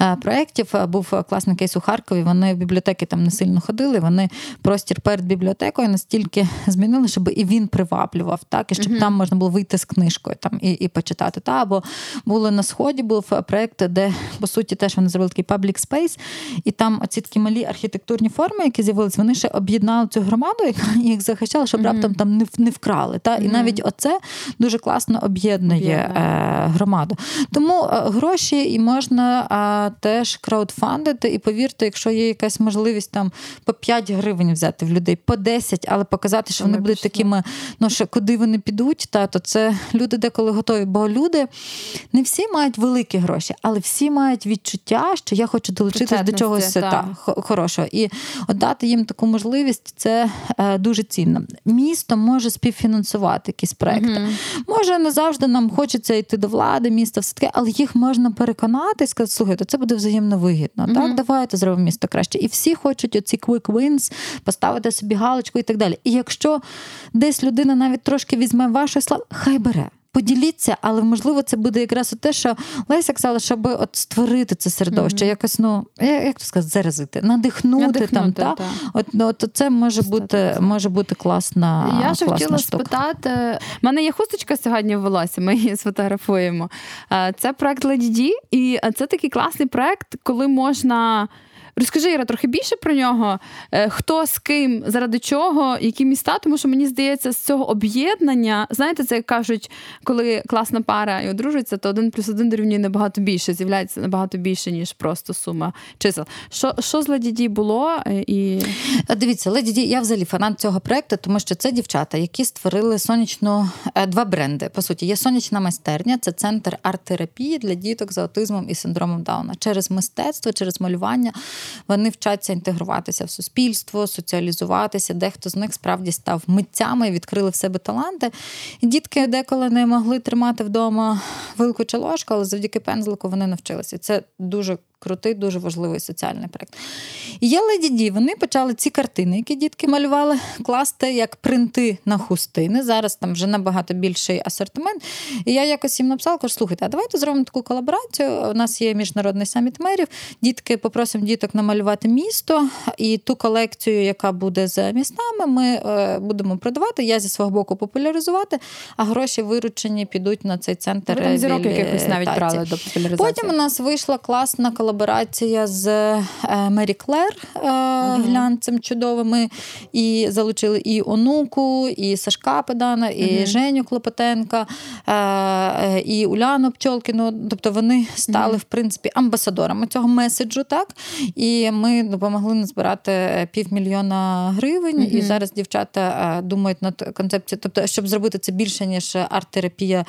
е, проєктів. Е, був класний кейс у Харкові. Вони в бібліотеки там не сильно ходили. Вони простір перед бібліотекою настільки змінили, щоб і він приваблював, так, і щоб uh там можна було вийти з книжкою там і і почитати. Та, Або були на сході, був проєкт, де по суті теж вони зробили такий public space, і там оці такі малі архітектурні форми, які з'явилися, вони ще об'єднали цю громаду, яка їх захищала, щоб uh раптом там не не вкрали. Та, і навіть оце дуже класно об'єднує е, громаду. Тому е, гроші і можна е, теж краудфандити, і повірте, якщо є якась можливість там по 5 гривень взяти в людей, по 10, але показати, що вони будуть такими, ну що куди вони підуть, та то це люди деколи готові. Бо люди не всі мають великі гроші, але всі мають відчуття, що я хочу долучитися до чогось та. Та, хорошого. І дати їм таку можливість це дуже цінно. Місто може співфінансувати якісь проекти. Mm-hmm. Може, не завжди нам хочеться йти до влади, міста, все таке, але їх можна переконати і сказати, слухайте, це буде взаємно вигідно. Mm-hmm. Так, давайте зробимо місто краще. І всі хочуть оці quick wins, поставити собі галочку і так далі. І якщо десь людина навіть трошки візьме вашу славу, хай бере поділіться, але можливо це буде якраз те, що Леся казала, щоб от створити це середовище, mm-hmm. якось ну як то сказати, заразити, надихнути, надихнути там. Та? та. От, ну, от це може бути може бути класна. Я ж хотіла штука. спитати. У мене є хусточка сьогодні в волосі, ми її сфотографуємо. Це проект Lady D, і це такий класний проект, коли можна. Розкажи, Іра, трохи більше про нього. Е, хто з ким, заради чого, які міста? Тому що мені здається, з цього об'єднання, знаєте, це як кажуть, коли класна пара і одружується, то один плюс один дорівнює набагато більше, з'являється набагато більше, ніж просто сума чисел. Що що з Леді було? Е, і... Дивіться, Леді я взагалі фанат цього проекту, тому що це дівчата, які створили сонячну е, два бренди. По суті, є сонячна майстерня, це центр арт-терапії для діток з аутизмом і синдромом Дауна. Через мистецтво, через малювання вони вчаться інтегруватися в суспільство, соціалізуватися. Дехто з них справді став митцями відкрили в себе таланти. І Дітки деколи не могли тримати вдома вилку чи ложку, але завдяки пензлику вони навчилися. Це дуже крутий, дуже важливий соціальний проєкт. І є Леді Ді, вони почали ці картини, які дітки малювали, класти як принти на хустини. Зараз там вже набагато більший асортимент. І я якось їм написала, кажу, слухайте, а давайте зробимо таку колаборацію. У нас є міжнародний саміт мерів. Дітки попросимо діток намалювати місто і ту колекцію, яка буде з містами, ми е, будемо продавати. Я зі свого боку популяризувати, а гроші виручені підуть на цей центр. Ви зірок якихось навіть брали до популяризації. Потім у нас вийшла класна колаборація колаборація з е, Мері Клер uh глянцем чудовими. І залучили і онуку, і Сашка Педана, і uh Женю Клопотенка, е, і Уляну Пчолкіну. Тобто вони стали, в принципі, амбасадорами цього меседжу. так? І ми допомогли назбирати півмільйона гривень. І зараз дівчата думають над концепцією, тобто, щоб зробити це більше, ніж арт-терапія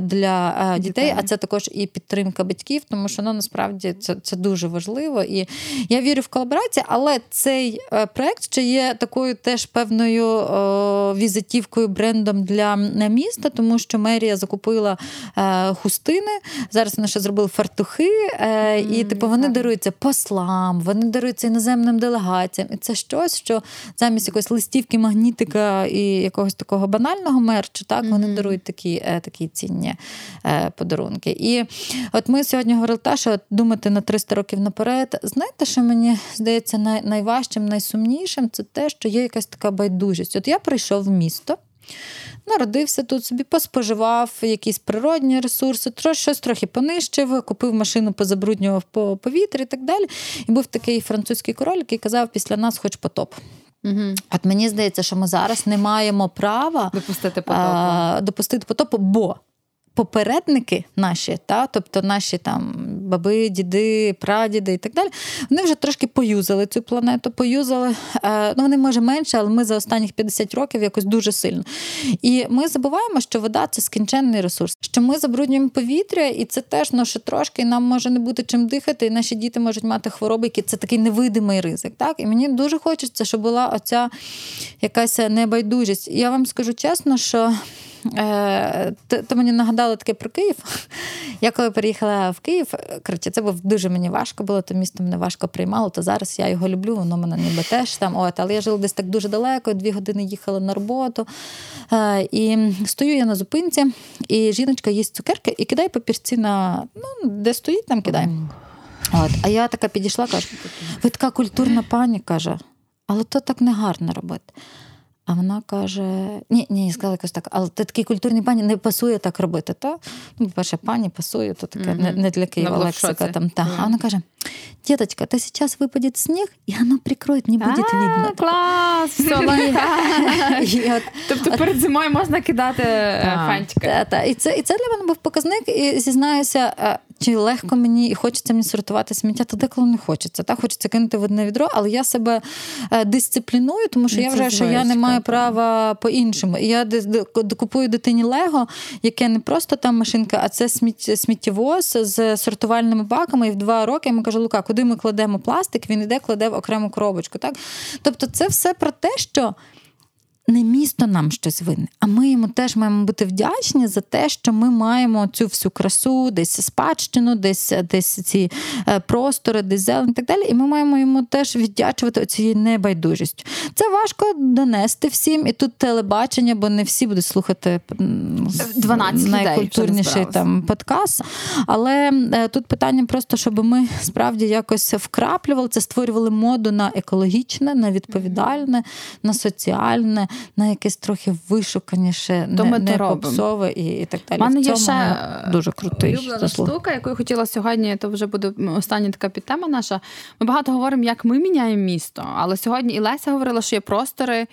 для дітей, а це також і підтримка батьків, тому що ну, насправді це це дуже важливо. І я вірю в колаборацію, але цей е, проект ще є такою теж певною о, візитівкою брендом для міста, тому що мерія закупила е, хустини. Зараз вони ще зробили фартухи, е, і типу вони даруються послам, вони даруються іноземним делегаціям. І це щось, що замість якоїсь листівки, магнітика і якогось такого банального мерчу, так вони дарують такі такі цінні подарунки. І от ми сьогодні говорили, та, що думати на 300 років наперед. Знаєте, що мені здається най- найважчим, найсумнішим це те, що є якась така байдужість. От я прийшов в місто. Народився тут собі, поспоживав якісь природні ресурси, трош, щось трохи понищив, купив машину, позабруднював по повітрі і так далі. І був такий французький король, який казав, після нас хоч потоп. Угу. От мені здається, що ми зараз не маємо права допустити потопу, а, допустити потопу, бо попередники наші, та, тобто наші там баби, діди, прадіди і так далі, вони вже трошки поюзали цю планету, поюзали. Е, ну, вони може менше, але ми за останніх 50 років якось дуже сильно. І ми забуваємо, що вода це скінченний ресурс, що ми забруднюємо повітря, і це теж ну, що трошки нам може не бути чим дихати, і наші діти можуть мати хвороби, які це такий невидимий ризик. Так? І мені дуже хочеться, щоб була оця якась небайдужість. Я вам скажу чесно, що. Е, то, то мені нагадало таке про Київ. Я коли переїхала в Київ, коротше, це був дуже мені важко було, то місто мене важко приймало, то зараз я його люблю, воно мене ніби теж там. От, Але я жила десь так дуже далеко, дві години їхала на роботу. Е, і стою я на зупинці, і жіночка їсть цукерки і кидає папірці на ну, де стоїть, там кидає. От, А я така підійшла, кажу: ви така культурна пані каже, але то так не гарно робити. А вона каже: ні, ні, сказала якось так, але ти такий культурний пані не пасує так робити. То, ну, перше, пані пасує, то таке mm-hmm. не, не для Києва лексика. Там, та. Mm-hmm. А вона каже: Деточка, то сейчас выпадет снег, і воно прикроет, не буде видно. Клас! Все, Тобто перед зимою можна кидати е, фантики. І це для мене був показник, і зізнаюся, е, чи легко мені і хочеться мені сортувати сміття, то деколи не хочеться. Так, Хочеться кинути в одне відро, але я себе е, дисципліную, тому що я вважаю, що я не маю права по-іншому. І я купую дитині Лего, яке не просто там машинка, а це сміттєвоз з сортувальними баками. І в два роки я йому кажу, Лука, куди ми кладемо пластик, він іде, кладе в окрему коробочку. Так? Тобто, це все про те, що не місто нам щось винне, а ми йому теж маємо бути вдячні за те, що ми маємо цю всю красу, десь спадщину, десь десь ці е, простори, десь зелень і так далі. І ми маємо йому теж віддячувати цією небайдужістю. Це важко донести всім, і тут телебачення, бо не всі будуть слухати 12 найкультурніший людей, там подкаст. Але е, тут питання просто, щоб ми справді якось вкраплювали це, створювали моду на екологічне, на відповідальне, на соціальне на якесь трохи вишуканіше, То не, не попсове і, і так далі. У мене є ще е, дуже крутий улюблена штука, яку я хотіла сьогодні, то вже буде остання така підтема наша. Ми багато говоримо, як ми міняємо місто, але сьогодні і Леся говорила, що є простори.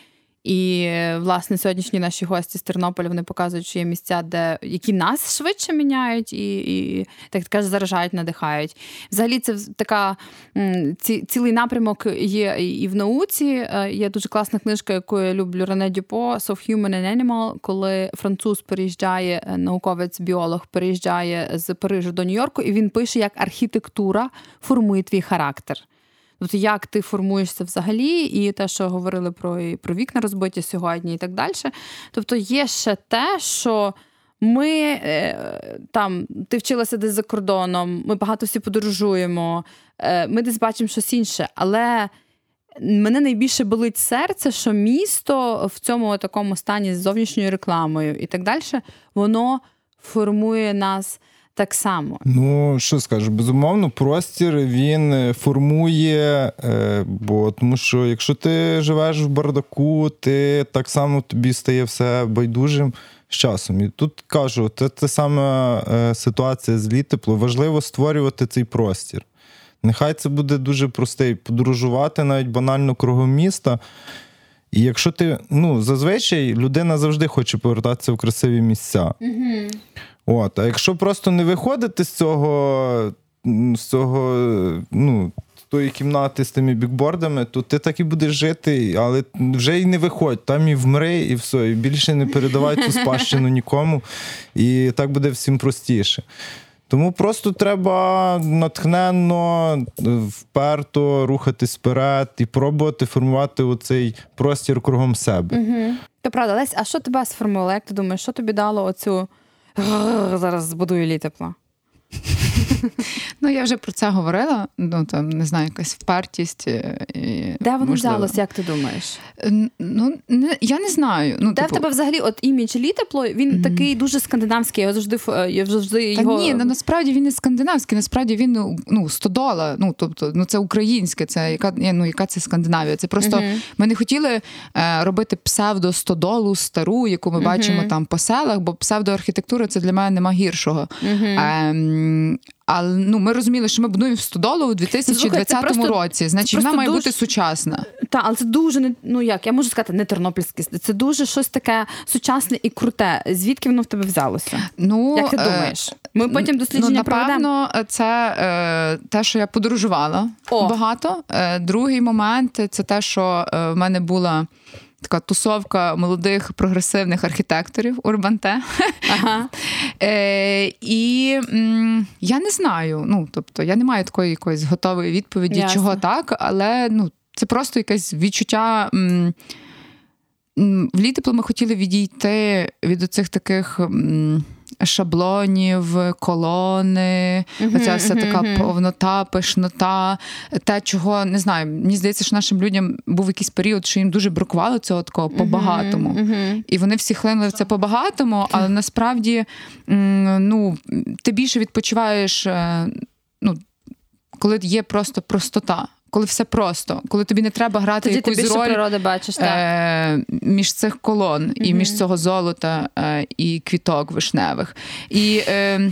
І власне сьогоднішні наші гості з Тернополя вони показують, що є місця, де які нас швидше міняють і і так каже, заражають, надихають. Взагалі, це така ці, цілий напрямок є і в науці. Е, є дуже класна книжка, яку я люблю Рене Дюпо «So Human and Animal», коли француз переїжджає, е, науковець-біолог переїжджає з Парижу до Нью-Йорку, і він пише, як архітектура формує твій характер. Тобто, як ти формуєшся взагалі, і те, що говорили про і про вікна розбиті сьогодні, і так далі. Тобто, є ще те, що ми е, там, ти вчилася десь за кордоном, ми багато всі подорожуємо, е, ми десь бачимо щось інше, але. Мене найбільше болить серце, що місто в цьому такому стані з зовнішньою рекламою і так далі, воно формує нас так само. Ну що скажу, безумовно, простір він е, формує, е, бо тому що якщо ти живеш в бардаку, ти так само тобі стає все байдужим з часом. І тут кажу, це та сама е, ситуація з літепло. Важливо створювати цей простір. Нехай це буде дуже простий, подорожувати навіть банально кругом міста. І якщо ти, ну, зазвичай людина завжди хоче повертатися в красиві місця. Угу. От, А якщо просто не виходити з цього, з цього, ну, тої кімнати з тими бікбордами, то ти так і будеш жити, але вже й не виходь, там і вмри, і все, і більше не передавай цю спадщину нікому. І так буде всім простіше. Тому просто треба натхненно, вперто рухатись вперед і пробувати формувати оцей простір кругом себе. Угу. То правда, Лесь, а що тебе сформувало? Як ти думаєш, що тобі дало оцю зараз збудую літепло. Ну, я вже про це говорила. Ну там не знаю, якась впертість. Е, і, Де воно взялось, як ти думаєш? Ну не я не знаю. Ну Де типу... в тебе взагалі от імідж літепло? Він mm-hmm. такий дуже скандинавський. Я завжди я завжди його... Та ні, ну насправді він не скандинавський. Насправді він ну, ну стодола. Ну тобто, ну це українське. Це яка ну яка це Скандинавія? Це просто mm-hmm. ми не хотіли е, робити псевдо-стодолу стару, яку ми mm-hmm. бачимо там по селах, бо псевдоархітектура це для мене нема гіршого. Е, але ну ми розуміли, що ми будуємо стодолу у 2020 просто, році. Значить, вона має дуже... бути сучасна. Так, але це дуже не ну як я можу сказати, не тернопільське. Це дуже щось таке сучасне і круте. Звідки воно в тебе взялося? Ну як ти е, думаєш? Ми потім дослідження ну, напевно, проведемо? це е, те, що я подорожувала О. багато. Е, другий момент це те, що е, в мене була така тусовка молодих прогресивних архітекторів Урбанте. Ага. Е, І м, я не знаю. Ну, тобто, я не маю такої якоїсь готової відповіді, Ясно. чого так, але ну, це просто якесь відчуття. М, в літепло ми хотіли відійти від оцих таких шаблонів, колони, uh-huh, оця вся uh-huh, така uh-huh. повнота, пишнота, те, чого не знаю. Мені здається, що нашим людям був якийсь період, що їм дуже бракувало цього такого по-багатому. І вони всі хлинули в це по-багатому, але насправді ну, ти більше відпочиваєш, е, ну, коли є просто простота коли все просто, коли тобі не треба грати Тоді якусь ти роль природи бачиш, так. Е, між цих колон mm-hmm. і між цього золота е, і квіток вишневих. І е,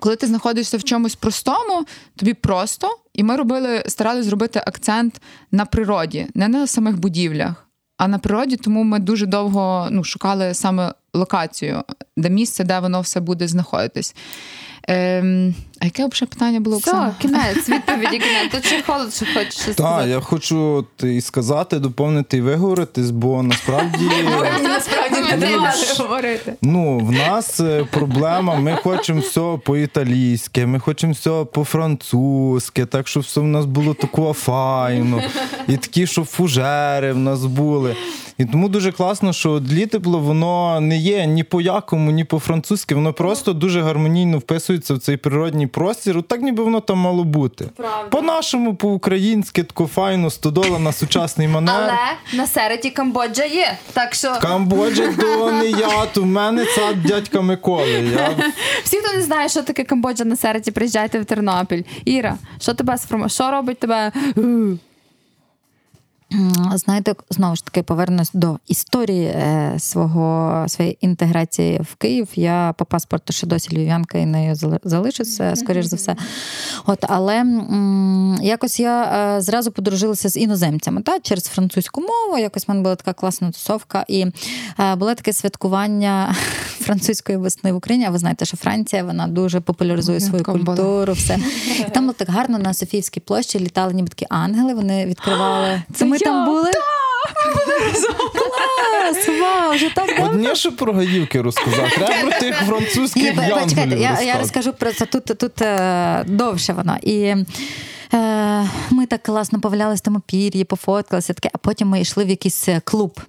коли ти знаходишся в чомусь простому, тобі просто, і ми робили, старалися зробити акцент на природі, не на самих будівлях, а на природі, тому ми дуже довго ну, шукали саме локацію, де місце, де воно все буде знаходитись. Ем, А яке взагалі питання було? Все, кінець, відповіді кінець. Тут ще холод, що хочеш сказати. Так, я хочу і сказати, доповнити і виговоритись, бо насправді насправді не говорити. Ну, в нас е, проблема, ми хочемо все по-італійськи, ми хочемо все по-французьки, так щоб все в нас було тако файно, і такі, щоб фужери в нас були. І тому дуже класно, що длітепло воно не є ні по якому, ні по французьки, воно просто дуже гармонійно вписується в цей природній простір. От так ніби воно там мало бути. Правда. По-нашому, по-українськи, тако файно, стодола на сучасний манер. Але на сереті Камбоджа є. Так що Камбоджа то не я, то в мене це дядька Миколи. Я... всі, хто не знає, що таке Камбоджа на сереті, приїжджайте в Тернопіль. Іра, що тебе сформу? Що робить тебе? Знаєте, знову ж таки повернусь до історії е, свого своєї інтеграції в Київ. Я по паспорту ще досі львів'янка і нею залишуся, скоріш за все. От, але м- якось я е, зразу подружилася з іноземцями та через французьку мову. Якось в мене була така класна тусовка, і е, було таке святкування французької весни в Україні. А ви знаєте, що Франція вона дуже популяризує свою культуру. Все і там було так гарно на Софіївській площі літали ніби такі ангели. Вони відкривали. Це ми там були. Клас, вау, вже так Одні, що про гаївки розказати. Треба про тих французьких янголів я, я розкажу про це. Тут тут е, довше воно. І е, ми так класно повалялися в тому пір'ї, пофоткалися, таке, а потім ми йшли в якийсь е, клуб.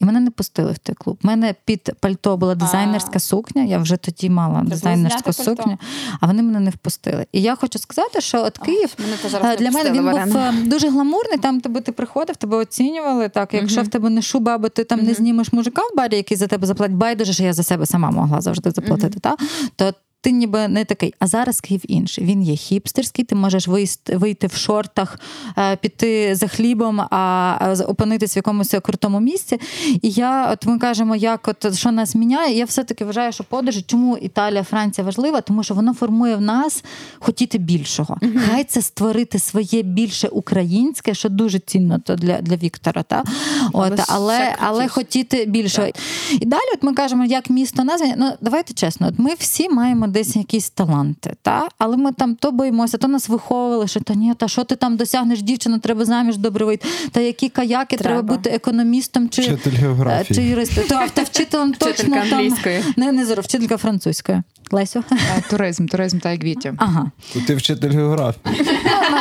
І мене не пустили в той клуб. У мене під пальто була дизайнерська сукня. Я вже тоді мала дизайнерську сукню, а вони мене не впустили. І я хочу сказати, що от Київ О, для мене він був е, дуже гламурний. Там тебе ти приходив, тебе оцінювали. Так, якщо угу. в тебе не шуба, або ти там угу. не знімеш мужика в барі, який за тебе заплатить, байдуже, що я за себе сама могла завжди заплатити. Угу. Та? То ти ніби не такий. А зараз Київ інший. Він є хіпстерський, ти можеш вийти в шортах, е, піти за хлібом, а опинитись в якомусь крутому місці. І я, от ми кажемо, як от що нас міняє, я все-таки вважаю, що подорожі, чому Італія, Франція важлива, тому що воно формує в нас хотіти більшого. Uh-huh. Хай це створити своє більше українське, що дуже цінно то для для Віктора. Та? От, Але але, але хотіти більшого. Так. І далі, от ми кажемо, як місто названня. Ну давайте чесно, от ми всі маємо десь якісь таланти. Та? Але ми там то боїмося, то нас виховували, що та ні, та що ти там досягнеш дівчину, треба заміж добре вийти. Та які каяки треба, треба бути економістом чи Вчитель географії. чи юристом. Та, та вчителем точно там не, не зараз, вчителька французької. Лесю? Туризм, туризм та як Вітя. Ага. Ти вчитель географії. Ну,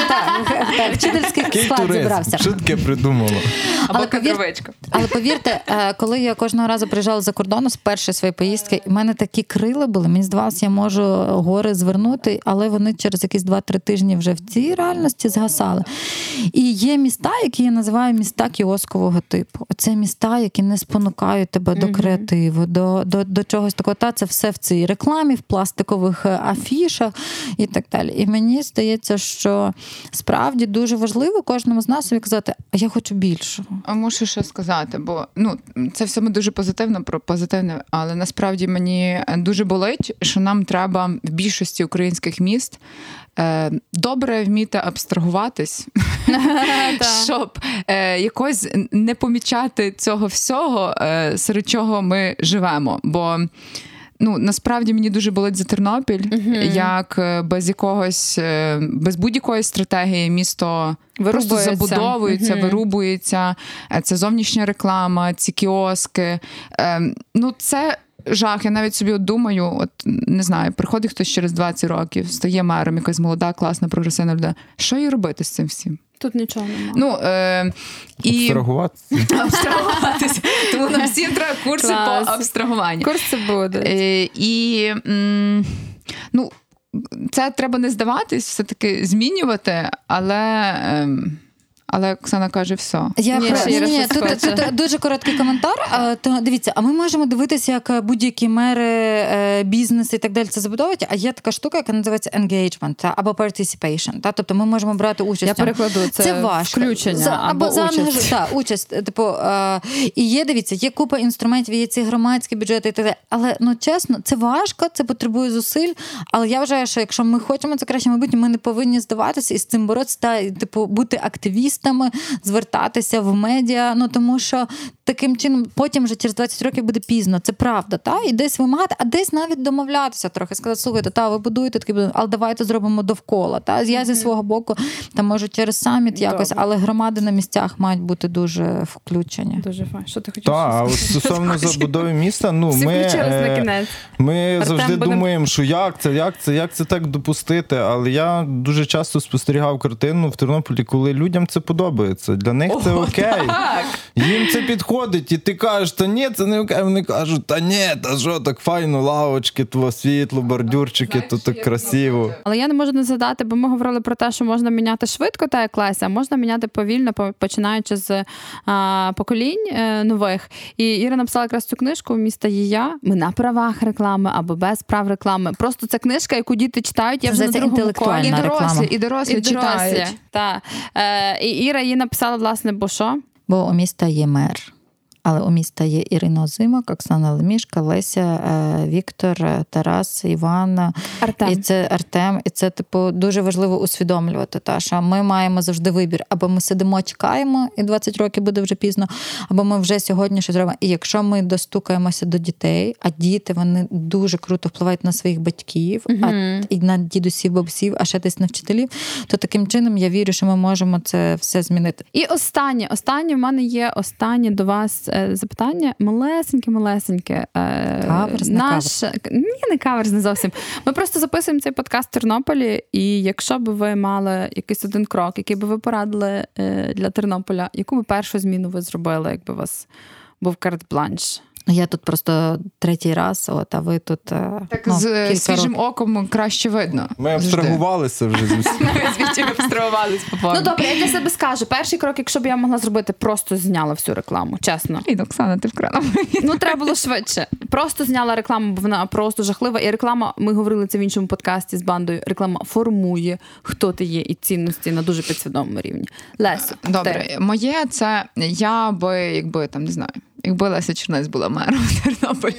так, вчительський склад зібрався. Що придумала? Або кадровичка. Але повірте, е, коли я кожного разу приїжджала за кордону з першої своєї поїздки, у мене такі крила були. Мені здавалося, я можу гори звернути, але вони через якісь 2-3 тижні вже в цій реальності згасали. І є міста, які я називаю міста кіоскового типу. Це міста, які не спонукають тебе до креативу, до до, до чогось такого. Та це все в цій рекламі, в пластикових е, афішах і так далі. І мені здається, що справді дуже важливо кожному з нас казати, а я хочу більшого. А мушу ще сказати, бо ну це все ми дуже позитивно про позитивне, але насправді мені дуже болить, що нам треба в більшості українських міст. Е, добре вміти абстрагуватись, щоб е, якось не помічати цього всього, е, серед чого ми живемо. Бо ну насправді мені дуже болить за Тернопіль, uh-huh. як е, без якогось, е, без будь-якої стратегії місто просто забудовується, uh-huh. вирубується. Е, це зовнішня реклама, ці кіоски. Ну, це. Жах, я навіть собі от думаю, от не знаю, приходить хтось через 20 років, стає мером, якась молода, класна, прогресивна людина. Що їй робити з цим всім? Тут нічого немає. Ну, е, і... Абстрагуватися. Абстрагуватися. Тому нам всім треба курси Клас. по абстрагуванню. Курси будуть. Е, і м, ну, це треба не здаватись, все-таки змінювати, але. Е, але Оксана каже, все. Я ні, ні, ні, ні. Тут, тут дуже короткий коментар. А, то дивіться, а ми можемо дивитися, як будь-які мери, е, бізнес і так далі це забудовують. А є така штука, яка називається engagement та, або participation. Та? Тобто ми можемо брати участь. Я перекладу це, це важко. включення за, або, або участь. Та, участь. Типу, е, і є, дивіться, є купа інструментів, є ці громадські бюджети і так далі. Але ну чесно, це важко, це потребує зусиль. Але я вважаю, що якщо ми хочемо це краще майбутнє, ми не повинні здаватися і з цим боротися та типу бути активістами журналістами, звертатися в медіа. Ну тому що таким чином потім вже через 20 років буде пізно. Це правда, та і десь вимагати, а десь навіть домовлятися трохи. Сказати, слухайте, та ви будуєте такий, але давайте зробимо довкола. Та я зі свого боку там можу через саміт якось, Добре. але громади на місцях мають бути дуже включені. Дуже файн. Що ти хотів? Так, а стосовно забудови міста, ну Всі ми на кінець. ми завжди будем... думаємо, що як це, як це, як це так допустити. Але я дуже часто спостерігав картину в Тернополі, коли людям це подобається. Для них це окей. Їм це підходить, і ти кажеш, та ні, це не окей. Вони кажуть, та ні, та що так файно, лавочки, тво світло, бордюрчики, то так красиво. Але я не можу не згадати, бо ми говорили про те, що можна міняти швидко, та як Леся, а можна міняти повільно, по- починаючи з а, поколінь е, нових. І Іра написала якраз цю книжку Міста є я. Ми на правах реклами або без прав реклами. Просто це книжка, яку діти читають. Я вже на Це другому інтелектуальна І колі. реклама. дорослі, і дорослі, І дорослі. читають. Та. Е, і Іра її написала, власне, бо що? Бо у міста є мер. Але у міста є Ірина Озимок, Оксана Лемішка, Леся, е, Віктор, е, Тарас, Іван. Артем. І це Артем. І це, типу, дуже важливо усвідомлювати. Та, що ми маємо завжди вибір. Або ми сидимо, чекаємо, і 20 років буде вже пізно, або ми вже сьогодні щось робимо. І якщо ми достукаємося до дітей, а діти вони дуже круто впливають на своїх батьків, а і на дідусів, бабусів, а ще десь на вчителів, то таким чином я вірю, що ми можемо це все змінити. І останнє, останнє в мене є останнє до вас запитання. Малесеньке, малесеньке. Каверзне, наш не наш... Ні, не каверзне зовсім. Ми просто записуємо цей подкаст в Тернополі, і якщо б ви мали якийсь один крок, який би ви порадили е, для Тернополя, яку би першу зміну ви зробили, якби у вас був карт-бланш? Я тут просто третій раз, от, а ви тут е, Так ну, з е, свіжим років. оком краще видно. Ми абстрагувалися вже з усім. Звідти абстрагувались по. Ну добре, я для себе скажу. Перший крок, якщо б я могла зробити, просто зняла всю рекламу, чесно. Блін, Оксана, ти вкрала. Ну, треба було швидше. Просто зняла рекламу, бо вона просто жахлива. І реклама, ми говорили це в іншому подкасті з бандою. Реклама формує, хто ти є, і цінності на дуже підсвідомому рівні. Лесо, Добре, ти. моє це я би, якби там не знаю. Якби Леся Чернець була мером Тернополя.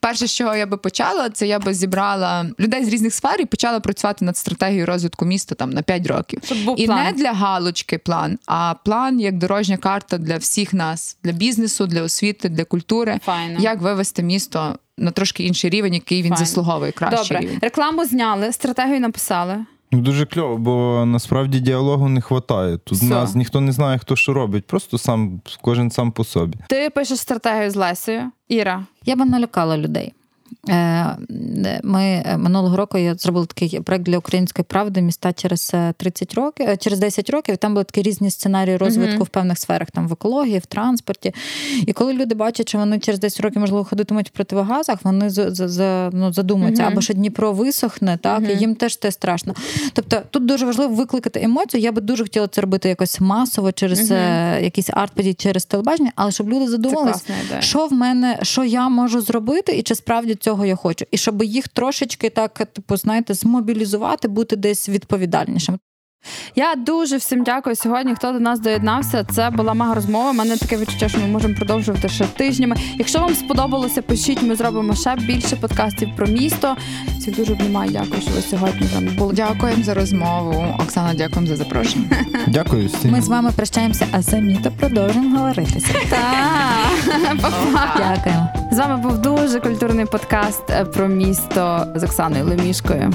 Перше, з чого я би почала, це я би зібрала людей з різних сфер і почала працювати над стратегією розвитку міста там на 5 років. Щоб був і план. не для галочки план, а план як дорожня карта для всіх нас, для бізнесу, для освіти, для культури. Файно. Як вивести місто на трошки інший рівень, який він Файно. заслуговує кращий Добре, рівень. рекламу зняли, стратегію написали. Ну, Дуже кльово, бо насправді діалогу не вистачає. Тут Все. нас ніхто не знає, хто що робить, просто сам кожен сам по собі. Ти пишеш стратегію з Лесею. Іра. Я би налякала людей. Е, Ми е, минулого року я зробила такий проект для української правди міста через е, 30 років, е, через 10 років. Там були такі різні сценарії розвитку в певних сферах, там в екології, в транспорті. І коли люди бачать, що вони через 10 років можливо ходитимуть в противогазах, вони за, за, за, ну, або що Дніпро висохне, так і їм теж те страшно. Тобто тут дуже важливо викликати емоцію. Я би дуже хотіла це робити якось масово через якісь арт-події, через телебачення, але щоб люди задумались, що в мене, що я можу зробити, і чи справді цього я хочу. І щоб їх трошечки так, типу, знаєте, змобілізувати, бути десь відповідальнішим. Я дуже всім дякую сьогодні. Хто до нас доєднався? Це була мага розмова. У мене таке відчуття, що ми можемо продовжувати ще тижнями. Якщо вам сподобалося, пишіть, ми зробимо ще більше подкастів про місто. Всіх дуже обнімаю. Дякую, що ви сьогодні з нами були. Дякуємо за розмову. Оксана, дякуємо за запрошення. Дякую всім. Ми з вами прощаємося, а самі то продовжимо говоритися. Так, Дякуємо. З вами був дуже культурний подкаст про місто з Оксаною Лемішкою.